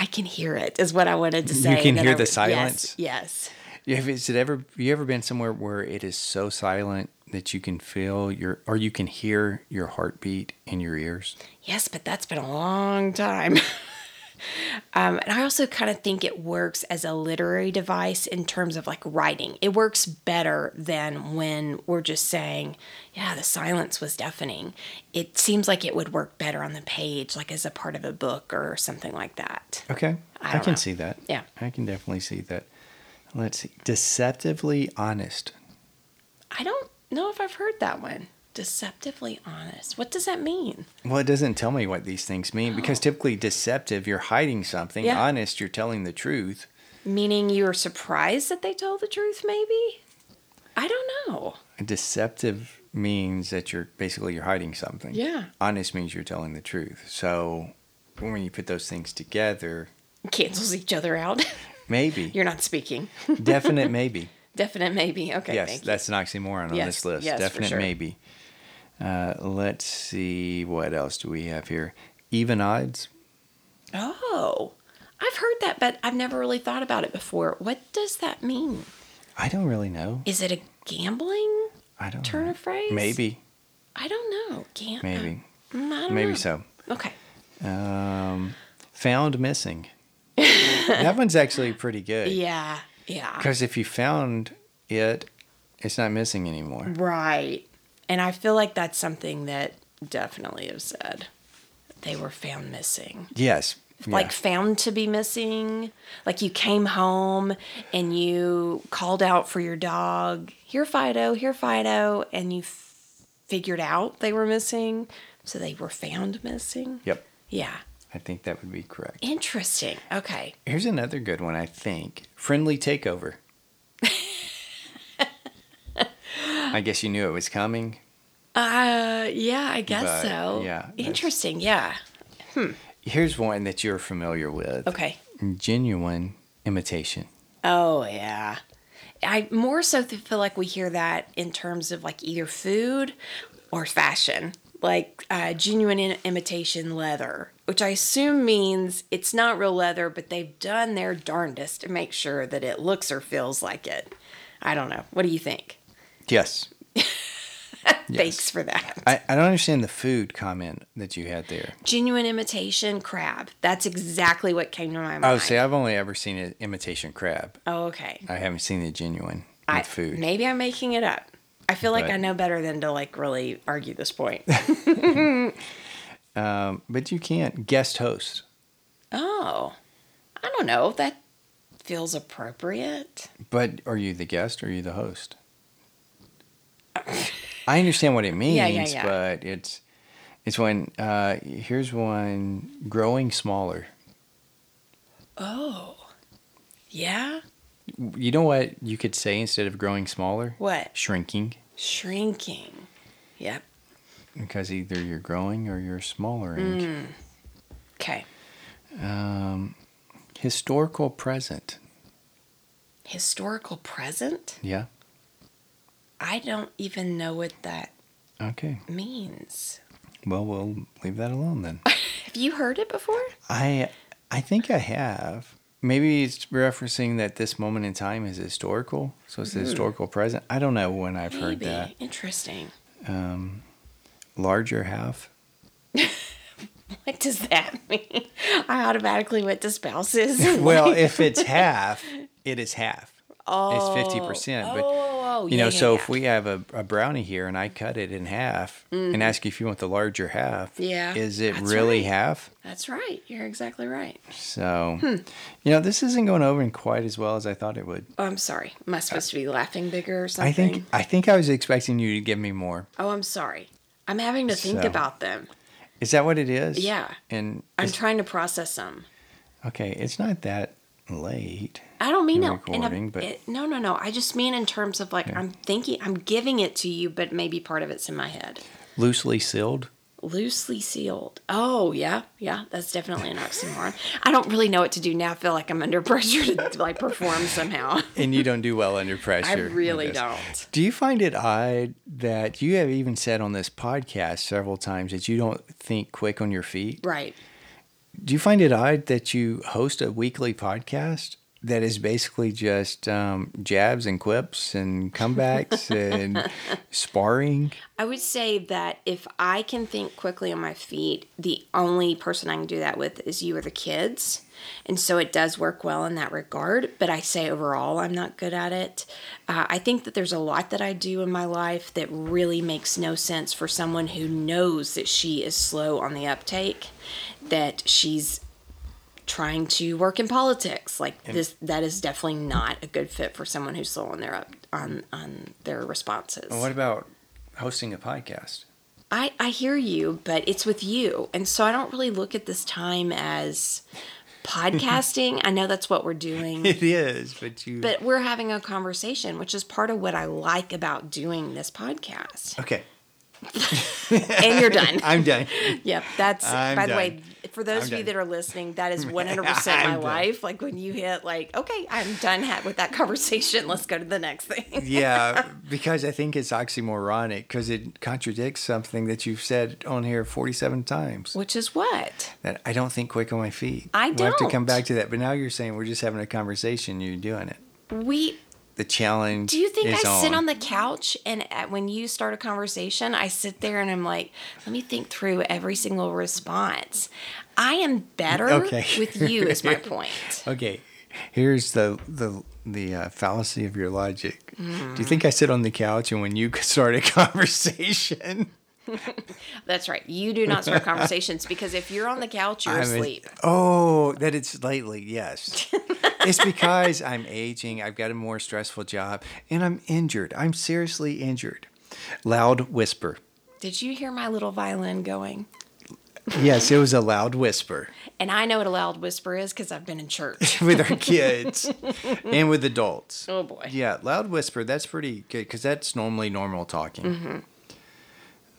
I can hear it, is what I wanted to say. You can hear I the silence? Yes. Is it ever you ever been somewhere where it is so silent that you can feel your or you can hear your heartbeat in your ears? Yes, but that's been a long time. um, and I also kind of think it works as a literary device in terms of like writing. It works better than when we're just saying, yeah, the silence was deafening. It seems like it would work better on the page, like as a part of a book or something like that. Okay. I I, can know. see that. Yeah. I can definitely see that. Let's see. Deceptively honest. I don't know if I've heard that one. Deceptively honest. What does that mean? Well, it doesn't tell me what these things mean because oh. typically deceptive, you're hiding something. Yeah. Honest, you're telling the truth. Meaning you were surprised that they told the truth, maybe? I don't know. Deceptive means that you're basically you're hiding something. Yeah. Honest means you're telling the truth. So when you put those things together, Cancels each other out. Maybe. You're not speaking. Definite maybe. Definite maybe. Okay. yes, thank you. that's an oxymoron on Yes, this list. yes, for Definite sure. maybe. Uh, let's see what else do we have here. Even odds. Oh, I've heard that, but I've never really thought about it before. What does that mean? I don't really know. Is it a gambling I don't turn know. of phrase? Maybe. I don't know. Gam- Maybe. I Maybe know. so. Okay. Um, found missing. that one's actually pretty good. Yeah. Yeah. Because if you found it, it's not missing anymore. Right. And I feel like that's something that definitely have said. They were found missing. Yes. yeah. Like found to be missing. Like you came home and you called out for your dog. Here, Fido. Here, Fido. And you f- figured out they were missing. So they were found missing. Yep. Yeah. I think that would be correct. Interesting. Okay. Here's another good one, I think. Friendly takeover. I guess you knew it was coming. Uh, yeah, I guess But, so. yeah, Interesting. Yeah. Here's one that you're familiar with. Okay. Genuine imitation. Oh yeah. I more so feel like we hear that in terms of like either food or fashion, like uh, genuine in- imitation leather, which I assume means it's not real leather, but they've done their darndest to make sure that it looks or feels like it. I don't know. What do you think? Yes. Thanks for that. I, I don't understand the food comment that you had there. Genuine imitation crab. That's exactly what came to my mind. Oh, see, I've only ever seen an imitation crab. Oh, okay. I haven't seen the genuine with I, food. Maybe I'm making it up. I feel like But- I know better than to like really argue this point. Um, but you can't guest host. Oh, I don't know. That feels appropriate. But are you the guest or are you the host? I understand what it means, Yeah, yeah, yeah. but it's it's when uh, here's one growing smaller. Oh, yeah. You know what you could say instead of growing smaller? What? Shrinking, Shrinking. Yep. because either you're growing or you're smallering. Mm. Okay. Um, historical present. Historical present? Yeah. I don't even know what that Okay. means. Well, we'll leave that alone then. Have you heard it before? I I think I have. Maybe it's referencing that this moment in time is historical, so it's the historical present. I don't know when I've heard that. Interesting. Um, larger half. What does that mean? I automatically went to spouses. Well, if it's half, it is half. Oh, it's fifty percent. But oh, you know, yeah, so yeah. if we have a, a brownie here and I cut it in half and ask you if you want the larger half, Mm-hmm. Yeah, is it that's really right. half? That's right. You're exactly right. So, Hmm. you know, this isn't going over quite as well as I thought it would. Oh, I'm sorry. Am I supposed to be laughing bigger or something? I think I think I was expecting you to give me more. Oh, I'm sorry. I'm having to think So- about them. Is that what it is? Yeah. And I'm trying to process them. okay, it's not that late. I don't mean You're it. in a- but- it- no, no, no. I just mean in terms of like I'm thinking, I'm giving it to you, but maybe part of it's in my head. Loosely sealed. Loosely sealed. Oh yeah, yeah. That's definitely an oxymoron. I don't really know what to do now. I feel like I'm under pressure to like perform somehow. And you don't do well under pressure. with really don't. Do you find it odd that you have even said on this podcast several times that you don't think quick on your feet? Right. Do you find it odd that you host a weekly podcast that is basically just um, jabs and quips and comebacks and sparring? I would say that if I can think quickly on my feet, the only person I can do that with is you or the kids. And so it does work well in that regard. But I say overall, I'm not good at it. Uh, I think that there's a lot that I do in my life that really makes no sense for someone who knows that she is slow on the uptake, that she's trying to work in politics like this that is definitely not a good fit for someone who's slow on their up on on their responses What about hosting a podcast? I, I hear you, but it's with you. And so I don't really look at this time as podcasting. I know that's what we're doing, It is, but you. but we're having a conversation, which is part of what I like about doing this podcast. okay, And you're done. I'm done. Yep, that's I'm by the way, for those I'm of you done. that are listening, that is 100% my done. life. Like when you hit, like, okay, I'm done with that conversation. Let's go to the next thing. yeah, because I think it's oxymoronic because it contradicts something that you've said on here 47 times. Which is what? That I don't think quick on my feet. I We'll have to come back to that. But now you're saying we're just having a conversation. You're doing it. We The challenge. Do you think I sit on the couch and at, when you start a conversation, I sit there and I'm like, let me think through every single response. I am better Okay. with you, is my point. Okay, here's the the the uh, fallacy of your logic. Do Mm. you think I sit on the couch and when you start a conversation, That's right. You do not start conversations because if you're on the couch, you're I'm a- asleep. oh, that it's lately, yes. it's because I'm aging. I've got a more stressful job, and I'm injured. I'm seriously injured. Loud whisper. Did you hear my little violin going? Yes, it was a loud whisper And I know what a loud whisper is because I've been in church. with our kids and with adults. Oh boy. Yeah, loud whisper. That's pretty good because that's normally normal talking. Mm-hmm.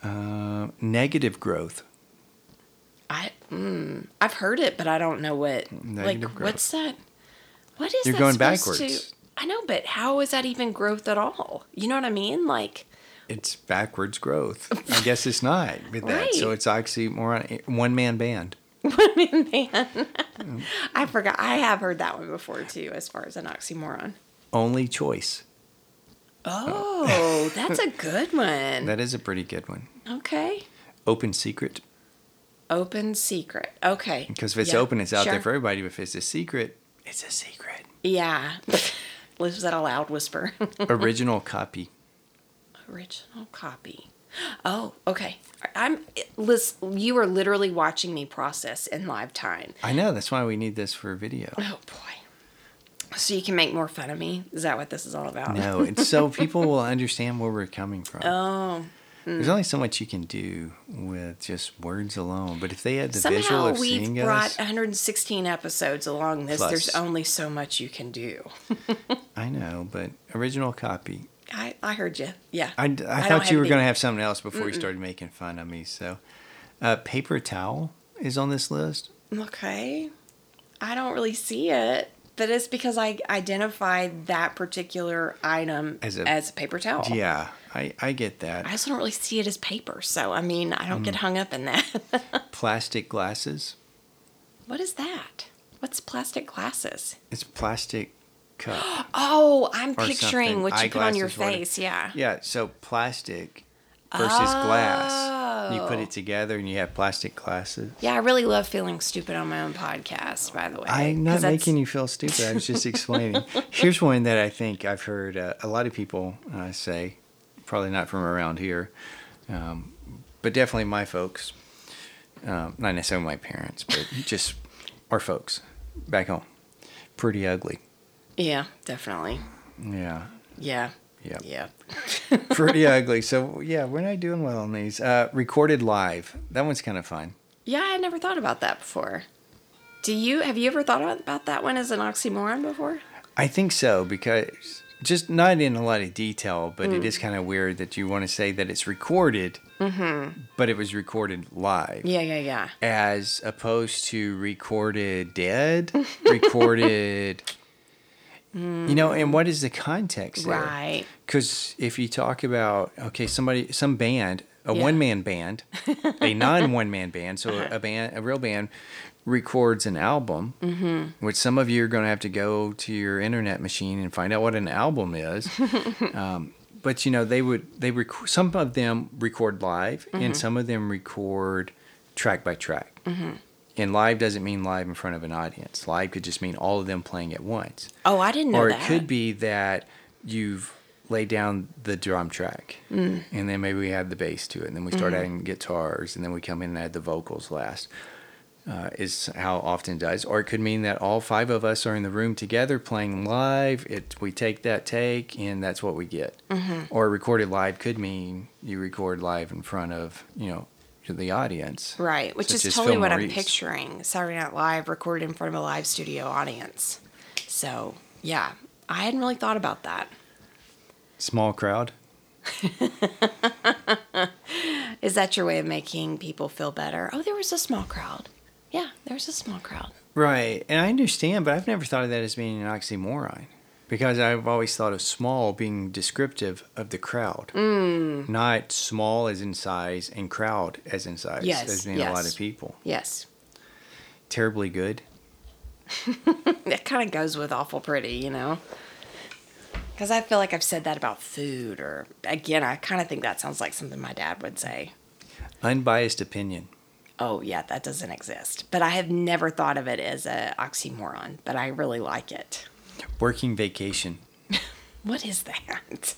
Uh, negative growth. I mm, I've heard it, but I don't know what. like, growth. what's that? What is You're that going supposed backwards. To, I know, but how is that even growth at all? You know what I mean? Like, It's backwards growth. I guess it's not with that. So Right. it's oxymoron. One man band. One man band. I forgot. I have heard that one before too, as far as an oxymoron. Only choice. Oh, that's a good one. That is a pretty good one. Okay. Open secret. Open secret. Okay. Because if it's Yeah, open, it's out there for everybody. But if it's a secret, it's a secret. Yeah. Was that a loud whisper? Original copy. Original copy. Oh, okay. I'm. Liz, you are literally watching me process in live time. I know. That's why we need this for video. Oh boy. So you can make more fun of me. Is that what this is all about? No, it's so people will understand where we're coming from. Oh. There's only so much you can do with just words alone. But if they had the visual Somehow of we've seeing brought us, 116 episodes along this. Plus. There's only so much you can do. I know, but original copy. I, I heard you. Yeah. I, I, don't thought you were going to have something else before you started making fun of me. So, uh, paper towel is on this list. Okay. I don't really see it, but it's because I identified that particular item As as a- a, paper towel. Yeah, I, I get that. I also don't really see it as paper. So, I mean, I don't get Mm. hung up in that. Plastic glasses. what is that? What's plastic glasses? It's plastic cup. Oh, I'm picturing something. what you put on your face. Yeah. yeah, so plastic versus glass. You put Oh. it together and you have plastic glasses. Yeah, I really love feeling stupid on my own podcast, by the way. I'm not making you feel stupid. I was just explaining. Here's one that I think I've heard uh, a lot of people uh, say, probably not from around here, um, but definitely my folks. Um, not necessarily my parents, but just our folks back home. Pretty ugly. Yeah, definitely. Yeah. Yeah. Yeah. Yeah. Pretty ugly. So, yeah, we're not doing well on these. Uh, recorded live. That one's kind of fun. Yeah, I never thought about that before. Do you have you ever thought about that one as an oxymoron before? I think so because just not in a lot of detail, but it is kind of weird that you want to say that it's recorded, but it was recorded live. Yeah, yeah, yeah. As opposed to recorded dead, recorded. You know, and what is the context there? Right. Because if you talk about okay, somebody, some band, a Yeah. one man band, a non one man band, so a band, a real band, records an album, Mm-hmm. which some of you are going to have to go to your internet machine and find out what an album is. um, but you know, they would they rec- some of them record live, Mm-hmm. and some of them record track by track. And live doesn't mean live in front of an audience. Live could just mean all of them playing at once Oh, I didn't know or that. it could be that you've laid down the drum track Mm. and then maybe we add the bass to it and then we start adding guitars and then we come in and add the vocals last uh, is how often does or it could mean that all five of us are in the room together playing live it we take that take and that's what we get Mm-hmm. or recorded live could mean you record live in front of you know the audience Right, which is totally what I'm picturing. Saturday Night Live recorded in front of a live studio audience. So, yeah, I hadn't really thought about that. small crowd Is that your way of making people feel better? Oh, there was a small crowd. Yeah. there was a small crowd. Right. And I understand, but I've never thought of that as being an oxymoron. Because I've always thought of small being descriptive of the crowd. Mm. Not small as in size and crowd as in size. Yes, As being a lot of people. Yes. Terribly good. That kind of goes with awful pretty, you know? Because I feel like I've said that about food, or again, I kind of think that sounds like something my dad would say. Unbiased opinion. Oh, yeah, that doesn't exist. But I have never thought of it as a oxymoron, but I really like it. Working vacation. What is that?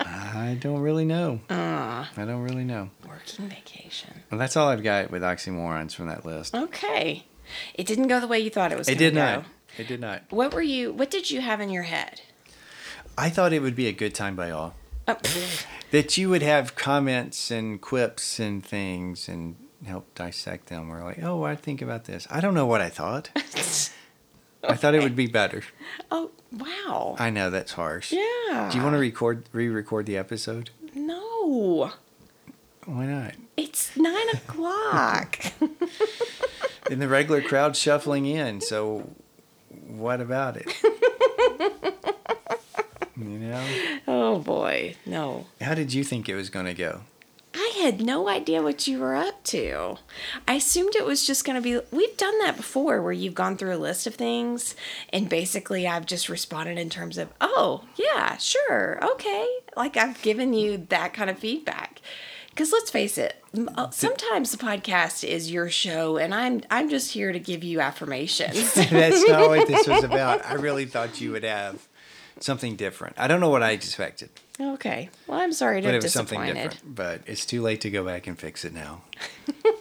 I don't really know. Uh, I don't really know. working vacation. Well, that's all I've got with oxymorons from that list. Okay. It didn't go the way you thought it was It did go. not. It did not. What were you, what did you have in your head? I thought it would be a good time by all. Oh, That you would have comments and quips and things and help dissect them. Or like, oh, I think about this. I don't know what I thought. I thought it would be better. oh wow. I know that's harsh. Yeah. Do you want to record, re-record the episode? No. Why not? It's nine o'clock. And the regular crowd shuffling in. So, what about it? you know, oh boy. No. how did you think it was going to go? Had no idea what you were up to. I assumed it was just going to be. We've done that before where you've gone through a list of things and basically I've just responded in terms of, oh, yeah, sure, okay. Like I've given you that kind of feedback. Because let's face it, uh, sometimes the podcast is your show and I'm I'm just here to give you affirmations. That's not what this was about. I really thought you would have something different. I don't know what I expected, okay. Well, I'm sorry to but it was something different. But it's too late to go back and fix it now.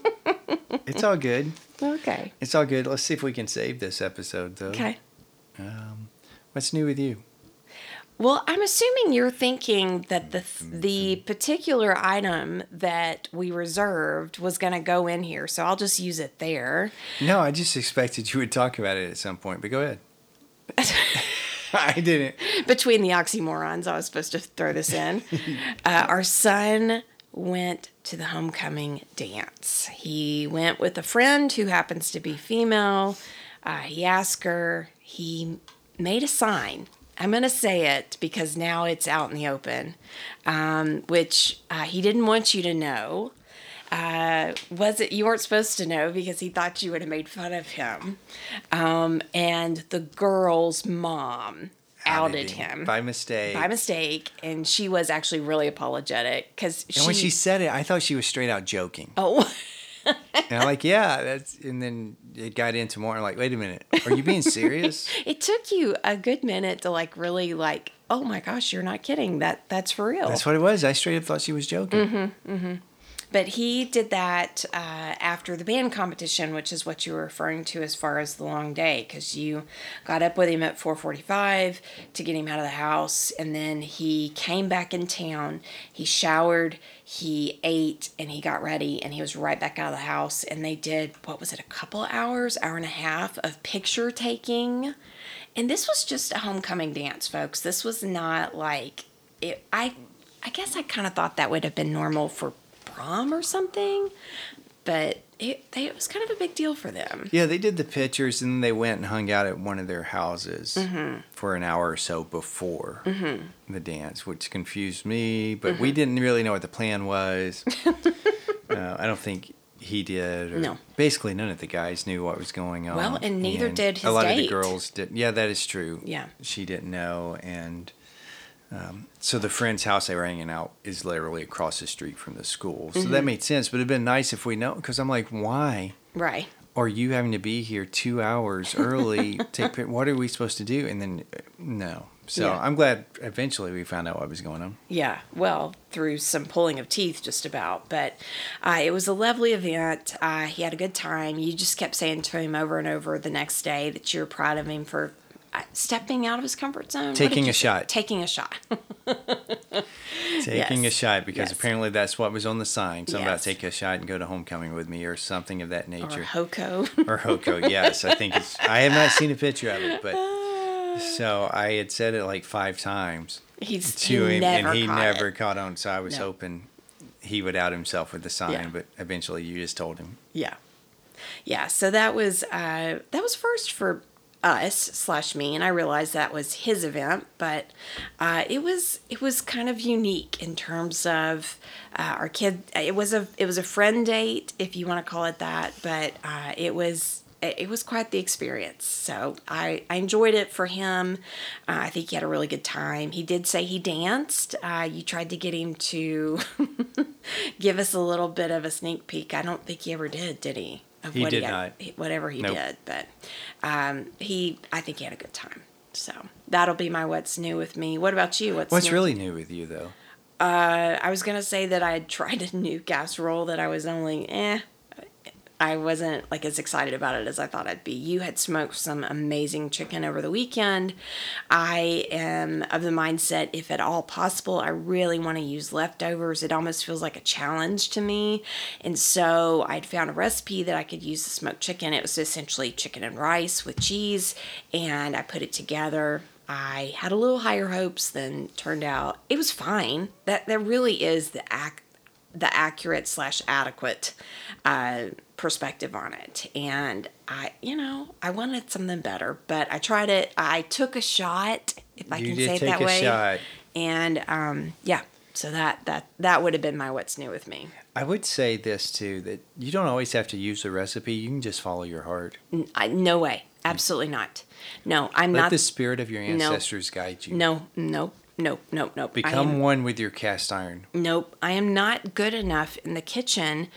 it's all good. Okay. It's all good. Let's see if we can save this episode, though. Okay. Um, what's new with you? Well, I'm assuming you're thinking that the the particular item that we reserved was going to go in here, so I'll just use it there. No, I just expected you would talk about it at some point, but go ahead. I didn't. Between the oxymorons, I was supposed to throw this in. uh, our son went to the homecoming dance. He went with a friend who happens to be female. Uh, he asked her. He made a sign. I'm going to say it because now it's out in the open, um, which uh, he didn't want you to know. Uh, was it you weren't supposed to know because he thought you would have made fun of him. Um, and the girl's mom outed him by mistake. by mistake, and she was actually really apologetic because and when she said it, I thought she was straight out joking. oh, And I'm like, yeah, that's. And then it got into more. Like, wait a minute, are you being serious? it took you a good minute to like really like. Oh my gosh, you're not kidding. That that's for real. That's what it was. I straight up thought she was joking. Mm-hmm. But he did that uh, after the band competition, which is what you were referring to as far as the long day, because you got up with him at 4:45 to get him out of the house, and then he came back in town. He showered, he ate, and he got ready, and he was right back out of the house. And they did what was it, a couple hours, hour and a half of picture taking, and this was just a homecoming dance, folks. This was not like it. I I guess I kind of thought that would have been normal for prom or something, but it they, it was kind of a big deal for them. Yeah, they did the pictures and then they went and hung out at one of their houses Mm-hmm. for an hour or so before the dance, which confused me. But Mm-hmm. we didn't really know what the plan was. uh, I don't think he did. No. Basically, none of the guys knew what was going on. Well, and neither did a his lot of the girls did. Yeah, that is true. Yeah. she didn't know, and um, so the friend's house they were hanging out is literally across the street from the school. So Mm-hmm. that made sense. But it'd been nice if we know, because I'm like, why? Right. Or you having to be here two hours early? take what are we supposed to do? And then uh, no. So Yeah. I'm glad eventually we found out what was going on. Yeah, well, through some pulling of teeth, just about. But uh, it was a lovely event. Uh, he had a good time. You just kept saying to him over and over the next day that you were proud of him for stepping out of his comfort zone. Taking a say? shot. Taking a shot. Taking Yes. a shot because Yes. apparently that's what was on the sign. Something about Yes. take a shot and go to homecoming with me or something of that nature. or. HoCo. Or HoCo, yes. I think it's. I have not seen a picture of it, but so I had said it like five times He's to he him, and he never It. caught on. So I was No. hoping he would out himself with the sign, Yeah. but eventually you just told him. Yeah. yeah so that was uh, that was first for us slash me and i realized that was his event but uh, it was it was kind of unique in terms of uh, our kid it was a it was a friend date if you want to call it that but uh, it was it was quite the experience. So I, I enjoyed it for him. Uh, I think he had a really good time. He did say he danced. Uh, you tried to get him to give us a little bit of a sneak peek. I don't think he ever did, did he? Of He what did had- not. Whatever he Nope. did, but um, he, I think he had a good time. So that'll be my what's new with me. What about you? What's What's new? really new with you though? Uh, I was gonna say that I had tried a new casserole that I was only eh. I wasn't like as excited about it as I thought I'd be. You had smoked some amazing chicken over the weekend. I am of the mindset, if at all possible, I really want to use leftovers. It almost feels like a challenge to me. And so I'd found a recipe that I could use the smoked chicken. It was essentially chicken and rice with cheese, and I put it together. I had a little higher hopes than turned out. It was fine. That that really is the act the accurate slash adequate uh, perspective on it. And I, you know, I wanted something better, but I tried it. I took a shot, if I You can say it that a way. shot. And um, yeah, so that that that would have been my what's new with me. I would say this too that you don't always have to use a recipe. You can just follow your heart. N- I, no way, absolutely not. No, I'm Let not. Let the spirit of your No. ancestors guide you. no, no, no, no, no. Become am- one with your cast iron. Nope, I am not good enough in the kitchen.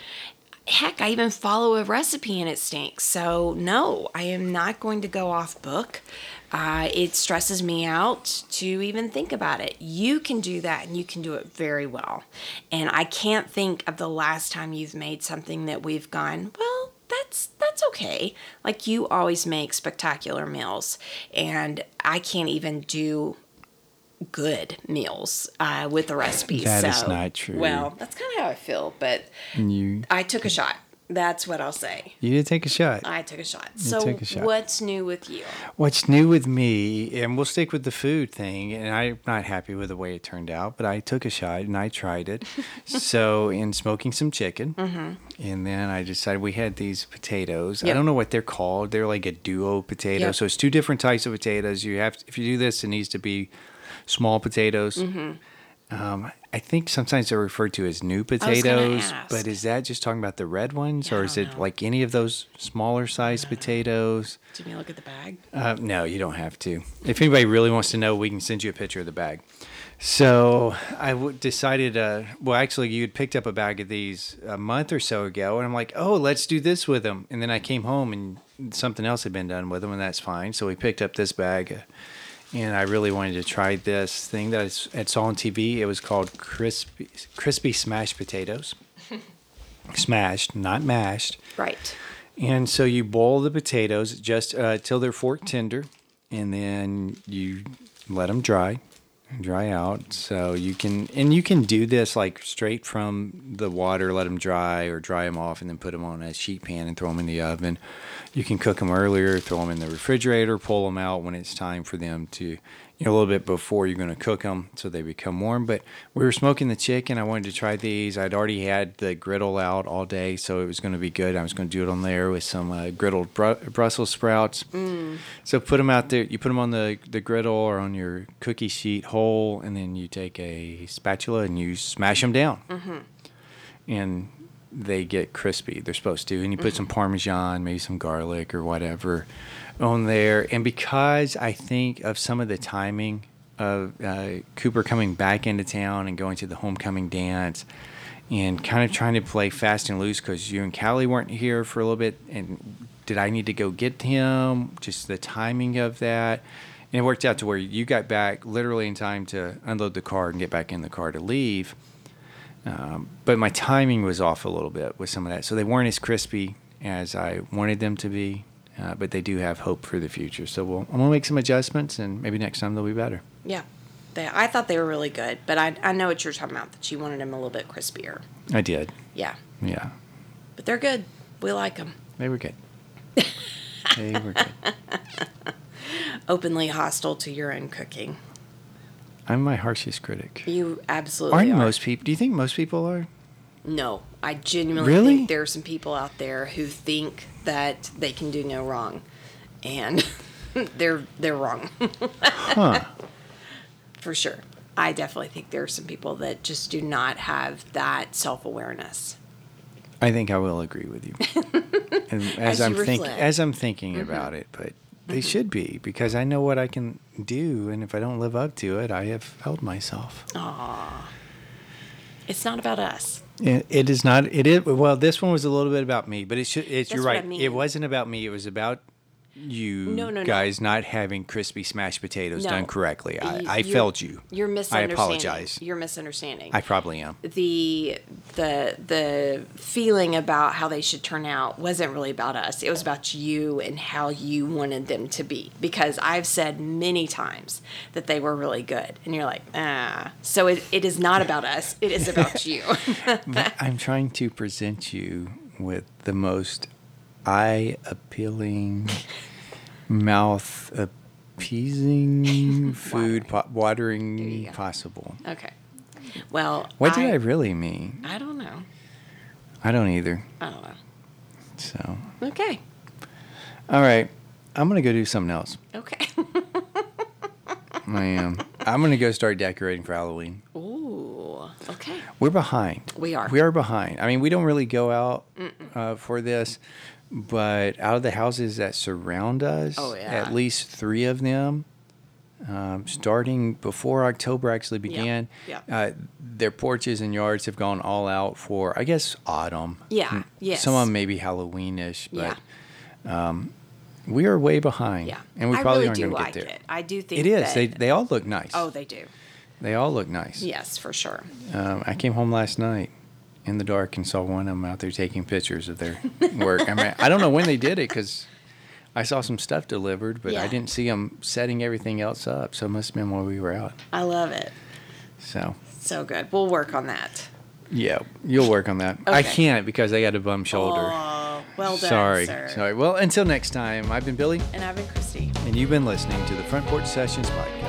Heck, I even follow a recipe and it stinks. So, no, I am not going to go off book. Uh, it stresses me out to even think about it. You can do that and you can do it very well. And I can't think of the last time you've made something that we've gone, well, that's that's okay. Like you always make spectacular meals and I can't even do good meals uh, with the recipes. That is so, not true. Well, that's kind of how I feel, but You I took a shot. That's what I'll say. you did take a shot. I took a shot. so, took a shot. what's new with you? What's new with me, and we'll stick with the food thing, and I'm not happy with the way it turned out, but I took a shot and I tried it. so, in smoking some chicken, and then I decided we had these potatoes. I don't know what they're called. They're like a duo potato. Yep. So, it's two different types of potatoes. You have, if you do this, it needs to be small potatoes. Um, I think sometimes they're referred to as new potatoes, but is that just talking about the red ones, Yeah, or is it know. like any of those smaller size potatoes? Did you look at the bag? Uh, no, you don't have to. If anybody really wants to know, we can send you a picture of the bag. So I w- decided, uh, well, actually, you had picked up a bag of these a month or so ago, and I'm like, oh, let's do this with them. And then I came home and something else had been done with them, and that's fine. So we picked up this bag, uh, and I really wanted to try this thing that I s- I saw on TV. It was called crispy, crispy smashed potatoes. Smashed, not mashed. Right. And so you boil the potatoes just uh, till they're fork tender, and then you let them dry, dry out. So you can, and you can do this like straight from the water, let them dry or dry them off, and then put them on a sheet pan and throw them in the oven. You can cook them earlier, throw them in the refrigerator, pull them out when it's time for them to, you know, a little bit before you're going to cook them so they become warm. But we were smoking the chicken. I wanted to try these. I'd already had the griddle out all day, so it was going to be good. I was going to do it on there with some uh, griddled Bru- Brussels sprouts. So put them out there. You put them on the, the griddle or on your cookie sheet whole, and then you take a spatula and you smash them down. And they get crispy. They're supposed to. And you put some Parmesan, maybe some garlic or whatever on there. And because I think of some of the timing of uh, Cooper coming back into town and going to the homecoming dance and kind of trying to play fast and loose because you and Callie weren't here for a little bit. And did I need to go get him? Just the timing of that. And it worked out to where you got back literally in time to unload the car and get back in the car to leave. Um, but my timing was off a little bit with some of that. So they weren't as crispy as I wanted them to be, uh, but they do have hope for the future. So we'll, I'm going to make some adjustments and maybe next time they'll be better. Yeah. They, I thought they were really good, but I, I know what you're talking about, that you wanted them a little bit crispier. I did. Yeah. Yeah. But they're good. We like them. They were good. they were good. Openly hostile to your own cooking. I'm my harshest critic. You absolutely Aren't are. most people? Do you think most people are? No, I genuinely Really? think there are some people out there who think that they can do no wrong, and they're they're wrong Huh. for sure. I definitely think there are some people that just do not have that self awareness. I think I will agree with you. And as, As I'm you as I'm thinking mm-hmm. about it, but they mm-hmm. should be because I know what I can do, and if I don't live up to it, I have failed myself. It's not about us. It, it is not. It is well. This one was a little bit about me, but it should. It's you're That's I right. mean. It wasn't about me. It was about you No, no, no. guys not having crispy smashed potatoes No. done correctly. I, you're- failed you. You're misunderstanding. I apologize. You're misunderstanding. I probably am. the the the feeling about how they should turn out wasn't really about us. It was about you and how you wanted them to be. Because I've said many times that they were really good, and you're like, ah. So it, it is not about us. It is about you. But I'm trying to present you with the most eye appealing, mouth appeasing, food po- watering possible. okay. Well, What did I really mean? I don't know. I don't either. I don't know. So, Okay. all right. I'm going to go do something else. Okay. I am. I'm going to go start decorating for Halloween. Ooh. Okay. We're behind. We are. We are behind. I mean, we don't really go out uh, for this, but out of the houses that surround us, Oh, yeah. at least three of them, um, starting before October actually began, yeah. Uh, their porches and yards have gone all out for, I guess, autumn. Yeah, Mm, yes. Some of them maybe Halloweenish, Yeah. but um, we are way behind. Yeah. And we I probably really aren't going to like get there. it. I do think It is. That, They, they all look nice. oh, they do. They all look nice. Yes, for sure. Um, I came home last night in the dark and saw one of them out there taking pictures of their work. I mean, I don't know when they did it because I saw some stuff delivered, but I didn't see them setting everything else up. So it must have been while we were out. I love it. So So good. We'll work on that. yeah, you'll work on that. I can't because I got a bum shoulder. Oh, well done, sorry, sir. sorry. Well, until next time, I've been Billy, And I've been Christi. and you've been listening to the Front Porch Sessions podcast.